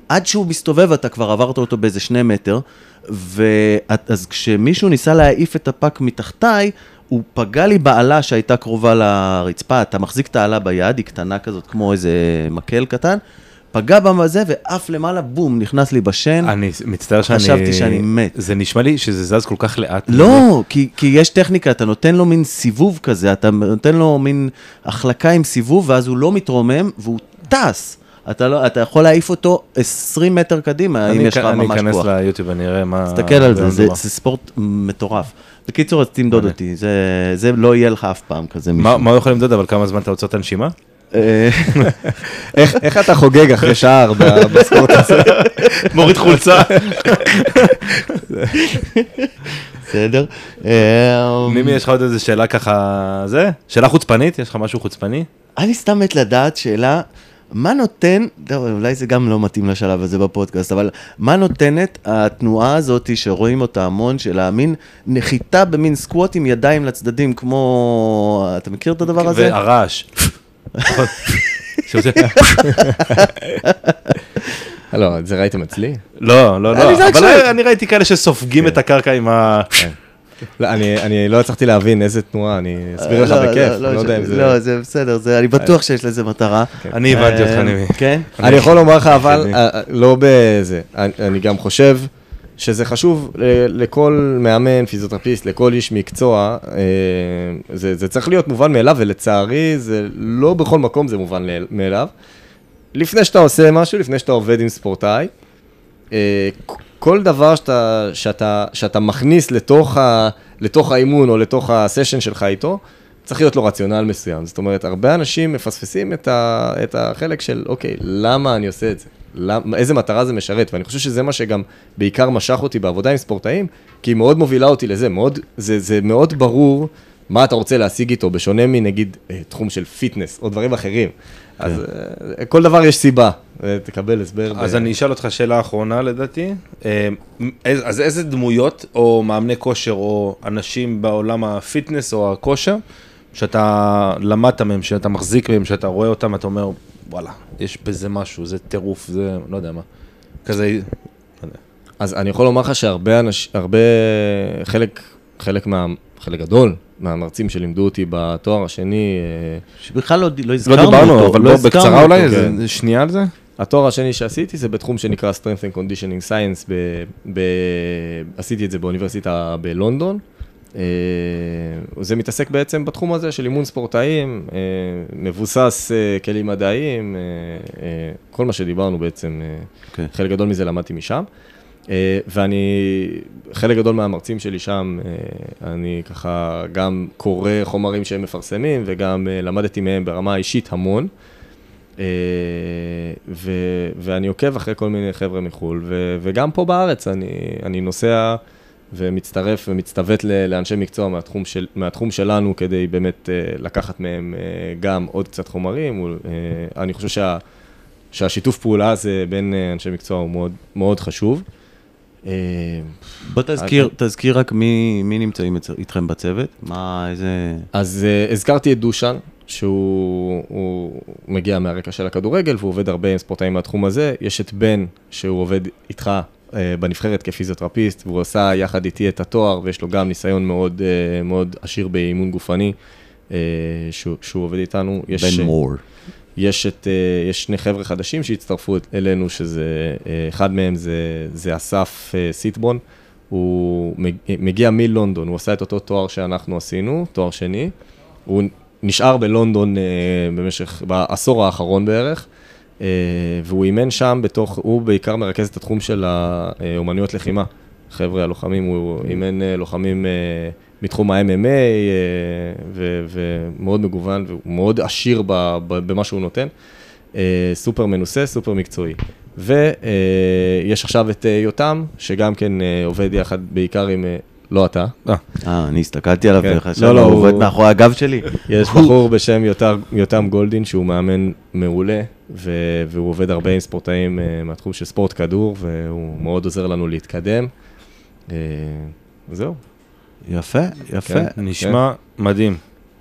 Speaker 1: עד שהוא מסתובב, אתה כבר עברת אותו באיזה שני מטר, ואז כשמישהו ניסה להעיף את הפאק מתחתיי, הוא פגע לי באלה שהייתה קרובה לרצפה, אתה מחזיק את האלה ביד, היא קטנה כזאת, כמו איזה מקל קטן, פגע בזה ועף למעלה, בום, נכנס לי בשן.
Speaker 4: אני מצטער שאני...
Speaker 1: חשבתי שאני מת.
Speaker 4: זה נשמע לי שזה זז כל כך לאט.
Speaker 1: לא, כי, כי יש טכניקה, אתה נותן לו מין סיבוב כזה, אתה נותן לו מין החלקה עם סיבוב, ואז הוא לא מתרומם, והוא טס. אתה, לא, אתה יכול להעיף אותו 20 מטר קדימה, אם
Speaker 4: אני
Speaker 1: יש לך
Speaker 4: אני
Speaker 1: ממש
Speaker 4: אכנס
Speaker 1: כוח.
Speaker 4: ליוטיוב ואני אראה מה...
Speaker 1: תסתכל על זה, זה. זה ספורט מטורף. בקיצור, אז תמדוד אותי, זה, זה לא יהיה לך אף פעם כזה
Speaker 4: מה
Speaker 1: מישהו.
Speaker 4: מה הוא יכול למדוד, אבל כמה זמן אתה עוצר את הנשימה?
Speaker 1: אה,
Speaker 5: איך- איך אתה חוגג אחרי שער בספורט הזה?
Speaker 4: מוריד חולצה.
Speaker 1: בסדר.
Speaker 4: מימי, יש לך עוד איזה שאלה ככה, זה? שאלה חוצפנית? יש לך משהו חוצפני?
Speaker 1: אני סתם מת לדעת שאלה, מה נותן, טוב, אולי זה גם לא מתאים לשלב הזה בפודקאסט, אבל מה נותנת התנועה הזאת שרואים אותה המון, של המין נחיתה במין סקווט עם ידיים לצדדים, כמו... אתה מכיר את הדבר הזה?
Speaker 4: והרעש. נכון. שעושה-
Speaker 5: לא, את זה ראיתם אצלי?
Speaker 4: לא, לא,
Speaker 1: אני
Speaker 4: לא, אבל. אני ראיתי כאלה שסופגים את הקרקע עם ה...
Speaker 5: לא, אני- אני לא הצלחתי להבין איזה תנועה, אני אסביר לך
Speaker 1: לא,
Speaker 5: בכיף,
Speaker 1: לא,
Speaker 5: לא יודע אם זה...
Speaker 1: לא, זה בסדר, זה- אני בטוח שיש לזה מטרה.
Speaker 4: אני הבנתי אותך,
Speaker 1: אה,
Speaker 4: נימי.
Speaker 1: כן?
Speaker 5: אני יכול לומר לך, אבל
Speaker 4: אני-
Speaker 5: אה, אה, לא בזה. אני אני גם חושב שזה חשוב ל- לכל מאמן, פיזיותרפיסט, לכל איש מקצוע. אה, זה זה צריך להיות מובן מאליו, ולצערי, זה לא בכל מקום זה מובן מאליו. לפני שאתה עושה משהו, לפני שאתה עובד עם ספורטאי, אה, כל דבר שאתה, שאתה, שאתה מכניס לתוך, ה, לתוך האימון או לתוך הסשן שלך איתו, צריך להיות לו רציונל מסוים. זאת אומרת, הרבה אנשים מפספסים את, ה, את החלק של, אוקיי, למה אני עושה את זה? למה, איזה מטרה זה משרת? ואני חושב שזה מה שגם בעיקר משך אותי בעבודה עם ספורטאים, כי היא מאוד מובילה אותי לזה, מאוד, זה, זה מאוד ברור מה אתה רוצה להשיג איתו, בשונה מנגיד אה, תחום של fitness או דברים אחרים. אז אה, כל דבר יש סיבה, אה, תקבל הסבר.
Speaker 4: אז
Speaker 5: ב-
Speaker 4: אני אשאל אותך שאלה אחרונה לדעתי. אז איזה דמויות או מאמני כושר או אנשים בעולם הפיטנס או הכושר, שאתה למדת מהם, שאתה מחזיק מהם, שאתה רואה אותם, אתה אומר, וואלה, יש בזה משהו, זה טירוף, זה לא יודע מה. כזה, לא.
Speaker 5: אז אני יכול לומר לך שהרבה אנשים, הרבה, חלק, חלק מה, חלק גדול מהמרצים שלימדו אותי בתואר השני, אה,
Speaker 1: שבכלל לא, לא
Speaker 4: לא
Speaker 1: הזכרנו אותו.
Speaker 4: דיברנו, אבל
Speaker 1: לא
Speaker 4: בוא
Speaker 1: הזכרנו
Speaker 4: בקצרה אולי,
Speaker 1: אותו.
Speaker 4: איזה שנייה על זה?
Speaker 5: התואר השני שעשיתי זה בתחום שנקרא Strength and Conditioning Science, ב, ב, עשיתי את זה באוניברסיטה בלונדון. אה, זה מתעסק בעצם בתחום הזה של אימון ספורטאים, אה, מבוסס אה, כלים מדעיים, כל מה שדיברנו בעצם, אה,
Speaker 1: אוקיי.
Speaker 5: חלק גדול מזה למדתי משם. ואני, חלק גדול מהמרצים שלי שם, אני ככה גם קורא חומרים שהם מפרסמים וגם למדתי מהם ברמה האישית המון. ו, ואני עוקב אחרי כל מיני חבר'ה מחו"ל, ו, וגם פה בארץ אני, אני נוסע ומצטרף ומצטוות לאנשי מקצוע מהתחום, של, מהתחום שלנו כדי באמת אה, לקחת מהם אה, גם עוד קצת חומרים. אה, אני חושב שה, שהשיתוף פעולה הזה בין אנשי מקצוע הוא מאוד, מאוד חשוב.
Speaker 1: בוא תזכיר, תזכיר רק מי, מי נמצאים איתכם בצוות, מה, איזה...
Speaker 5: אז uh, הזכרתי את דושן, שהוא הוא מגיע מהרקע של הכדורגל, והוא עובד הרבה עם ספורטאים מהתחום הזה. יש את בן, שהוא עובד איתך בנבחרת כפיזיותרפיסט, והוא עשה יחד איתי את התואר, ויש לו גם ניסיון מאוד, uh, מאוד עשיר באימון גופני, uh, שהוא, שהוא עובד איתנו. יש,
Speaker 1: בן מור.
Speaker 5: יש, את, יש שני חבר'ה חדשים שהצטרפו אלינו, שזה, אחד מהם זה, זה אסף סיטבון. הוא מג- מגיע מלונדון, הוא עשה את אותו תואר שאנחנו עשינו, תואר שני. הוא נשאר בלונדון במשך, בעשור האחרון בערך, והוא אימן שם בתוך, הוא בעיקר מרכז את התחום של האומנויות לחימה. חבר'ה הלוחמים, הוא אימן uh, לוחמים uh, מתחום ה-MMA, ומאוד מגוון, והוא מאוד עשיר במה שהוא נותן. סופר מנוסה, סופר מקצועי. ויש עכשיו את יותם, שגם כן עובד יחד בעיקר עם, לא אתה,
Speaker 4: אה,
Speaker 1: אה, אני הסתכלתי עליו
Speaker 5: כן.
Speaker 1: וחשבתי,
Speaker 5: לא, לא,
Speaker 1: הוא עובד מאחורי הגב שלי.
Speaker 5: יש בחור בשם יותם, יותם גולדין, שהוא מאמן מעולה, והוא עובד הרבה עם ספורטאים uh, מהתחום של ספורט כדור, והוא מאוד עוזר לנו להתקדם. Uh, זהו.
Speaker 1: יפה, יפה.
Speaker 5: כן.
Speaker 4: נשמע מדהים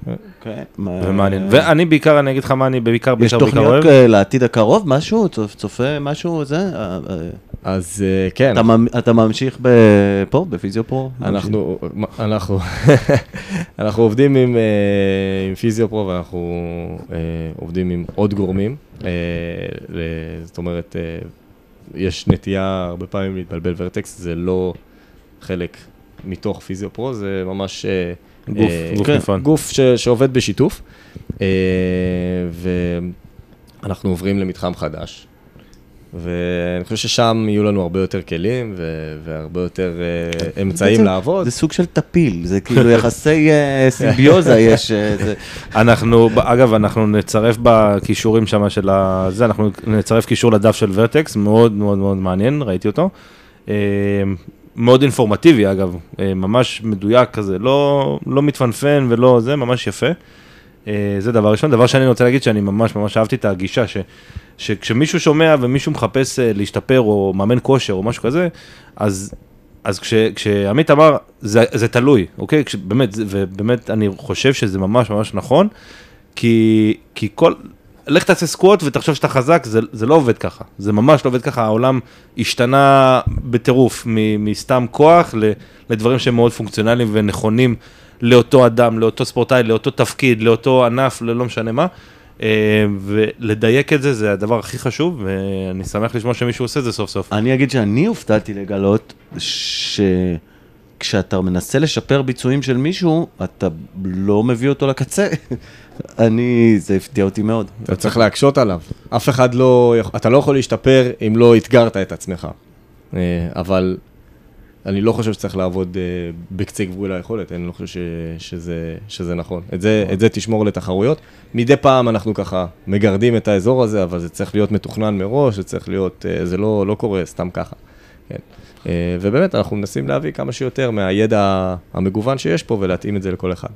Speaker 1: אוקיי, מה-
Speaker 4: ומעניין. ואני בעיקר, אני אגיד לך מה אני בעיקר,
Speaker 1: יש
Speaker 4: בעיקר, בעיקר
Speaker 1: תוכניות
Speaker 4: אוהב.
Speaker 1: אה, לעתיד הקרוב, משהו? צופ- צופה משהו, זה? אה, אה,
Speaker 5: אז uh, כן,
Speaker 1: אתה ממ- אתה ממשיך פה, בפיזיופרו?
Speaker 5: אנחנו, אנחנו, אנחנו עובדים עם, עם פיזיופרו ואנחנו עובדים עם עוד גורמים. זאת אומרת, יש נטייה הרבה פעמים להתבלבל ורטקס, זה לא חלק מתוך פיזיופרו, זה ממש... אה,
Speaker 4: גוף-
Speaker 5: אה,
Speaker 4: גוף
Speaker 5: כן,
Speaker 4: נפרד.
Speaker 5: גוף ש, שעובד בשיתוף. אה, ואנחנו עוברים למתחם חדש. ואני חושב ששם יהיו לנו הרבה יותר כלים ו- והרבה יותר אה, אמצעים
Speaker 1: בעצם
Speaker 5: לעבוד.
Speaker 1: זה סוג של טפיל, זה כאילו יחסי אה, סימביוזה יש. זה-
Speaker 4: אנחנו, אגב, אנחנו נצרף בכישורים שם של ה... זה, אנחנו נצרף קישור לדף של ורטקס, מאוד מאוד מאוד מעניין, ראיתי אותו. מאוד אינפורמטיבי, אגב, אה, ממש מדויק כזה, לא, לא מתפנפן ולא זה, ממש יפה. אה, זה דבר ראשון. דבר שני, אני רוצה להגיד שאני ממש ממש אהבתי את הגישה, ש, שכשמישהו שומע ומישהו מחפש אה, להשתפר או מאמן כושר או משהו כזה, אז אז כש, כשעמית אמר, זה, זה תלוי, אוקיי? כש, באמת, ובאמת אני חושב שזה ממש ממש נכון, כי, כי כל, לך תעשה סקווט ותחשוב שאתה חזק, זה, זה לא עובד ככה, זה ממש לא עובד ככה, העולם השתנה בטירוף, מ, מסתם כוח ל, לדברים שהם מאוד פונקציונליים ונכונים לאותו אדם, לאותו ספורטאי, לאותו תפקיד, לאותו ענף, ללא משנה מה. אה, ולדייק את זה, זה הדבר הכי חשוב, ואני שמח לשמוע שמישהו עושה את זה סוף סוף.
Speaker 1: אני אגיד שאני הופתעתי לגלות שכשאתה מנסה לשפר ביצועים של מישהו, אתה לא מביא אותו לקצה. אני, זה הפתיע אותי מאוד.
Speaker 5: אתה צריך להקשות עליו. אף אחד לא, אתה לא יכול להשתפר אם לא אתגרת את עצמך. אה, אבל אני לא חושב שצריך לעבוד אה, בקצה גבול היכולת, אני לא חושב ש, שזה, שזה נכון. את זה, את זה תשמור לתחרויות. מדי פעם אנחנו ככה מגרדים את האזור הזה, אבל זה צריך להיות מתוכנן מראש, זה צריך להיות, אה, זה לא, לא קורה סתם ככה. כן. ובאמת, אנחנו מנסים להביא כמה שיותר מהידע המגוון שיש פה ולהתאים את זה לכל אחד.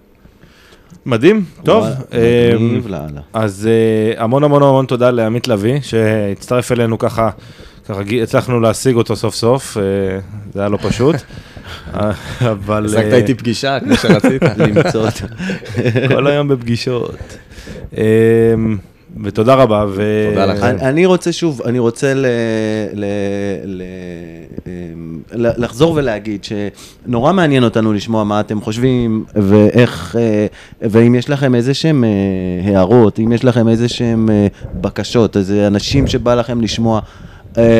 Speaker 4: מדהים, טוב. אה,
Speaker 1: מגניב לאללה.
Speaker 4: אז אה, המון המון המון תודה לעמית לביא, שהצטרף אלינו ככה, ככה הצלחנו להשיג אותו סוף סוף, אה, זה היה לא פשוט. אבל...
Speaker 5: השגת
Speaker 4: אה,
Speaker 5: איתי פגישה, כמו שרצית.
Speaker 1: למצוא אותו.
Speaker 4: כל היום בפגישות. ותודה רבה. ו...
Speaker 5: תודה לכם.
Speaker 1: אני, אני רוצה שוב, אני רוצה ל, ל, ל, אמ, ל- לחזור ולהגיד שנורא מעניין אותנו לשמוע מה אתם חושבים ואיך, אה, ואם יש לכם איזה שהם אה, הערות, אם יש לכם איזה שהם אה, בקשות, איזה אנשים שבא לכם לשמוע.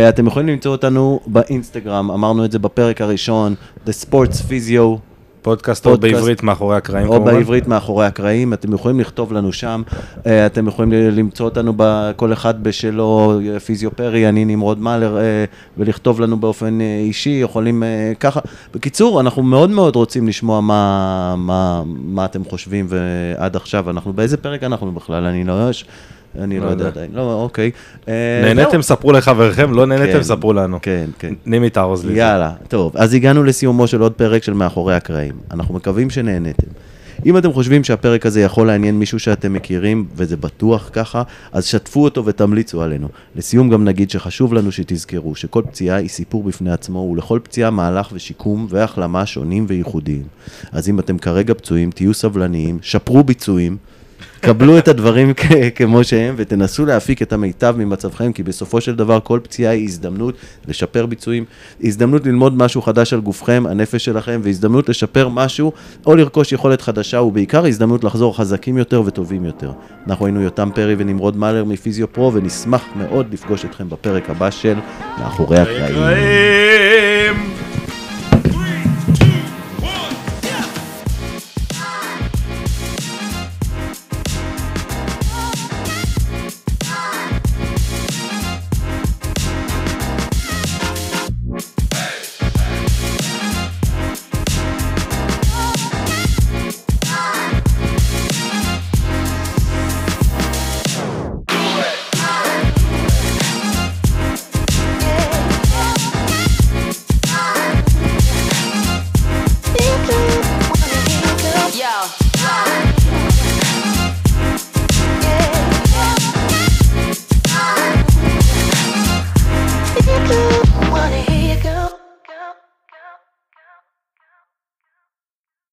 Speaker 1: אתם יכולים למצוא אותנו באינסטגרם, אמרנו את זה בפרק הראשון, The Sports Physio
Speaker 4: פודקאסט או. בעברית מאחורי הקרעים
Speaker 1: או
Speaker 4: כמובן.
Speaker 1: בעברית מאחורי הקרעים, אתם יכולים לכתוב לנו שם, אה, אתם יכולים למצוא אותנו בכל אחד בשלו, אה, פיזיופרי, אני נמרוד מאלר, אה, ולכתוב לנו באופן אישי, יכולים ככה. בקיצור, אנחנו מאוד מאוד רוצים לשמוע מה, מה, מה אתם חושבים, ועד עכשיו, אנחנו, באיזה פרק אנחנו בכלל? אני לא יודע, אני לא יודע
Speaker 4: יודע.
Speaker 1: עדיין, לא, אוקיי. אה,
Speaker 4: נהניתם. ספרו לחבריכם, לא נהניתם,
Speaker 1: כן,
Speaker 4: ספרו לנו.
Speaker 1: כן, כן.
Speaker 4: נימי תארוז לי.
Speaker 1: יאללה, טוב, אז הגענו לסיומו של עוד פרק של מאחורי הקרעים. אנחנו מקווים שנהניתם. אם אתם חושבים שהפרק הזה יכול לעניין מישהו שאתם מכירים, וזה בטוח ככה, אז שתפו אותו ותמליצו עלינו. לסיום גם נגיד שחשוב לנו שתזכרו שכל פציעה היא סיפור בפני עצמו, ולכל פציעה מהלך ושיקום והחלמה שונים וייחודיים. אז אם אתם כרגע פצועים, תהיו סבלניים, שפרו ביצועים. קבלו את הדברים כמו שהם ותנסו להפיק את המיטב ממצבכם, כי בסופו של דבר כל פציעה היא הזדמנות לשפר ביצועים, הזדמנות ללמוד משהו חדש על גופכם, הנפש שלכם, והזדמנות לשפר משהו או לרכוש יכולת חדשה, ובעיקר הזדמנות לחזור חזקים יותר וטובים יותר. אנחנו היינו יותם פרי ונמרוד מאלר מפיזיו פרו, ונשמח מאוד לפגוש אתכם בפרק הבא של מאחורי הקרעים.
Speaker 3: קרעים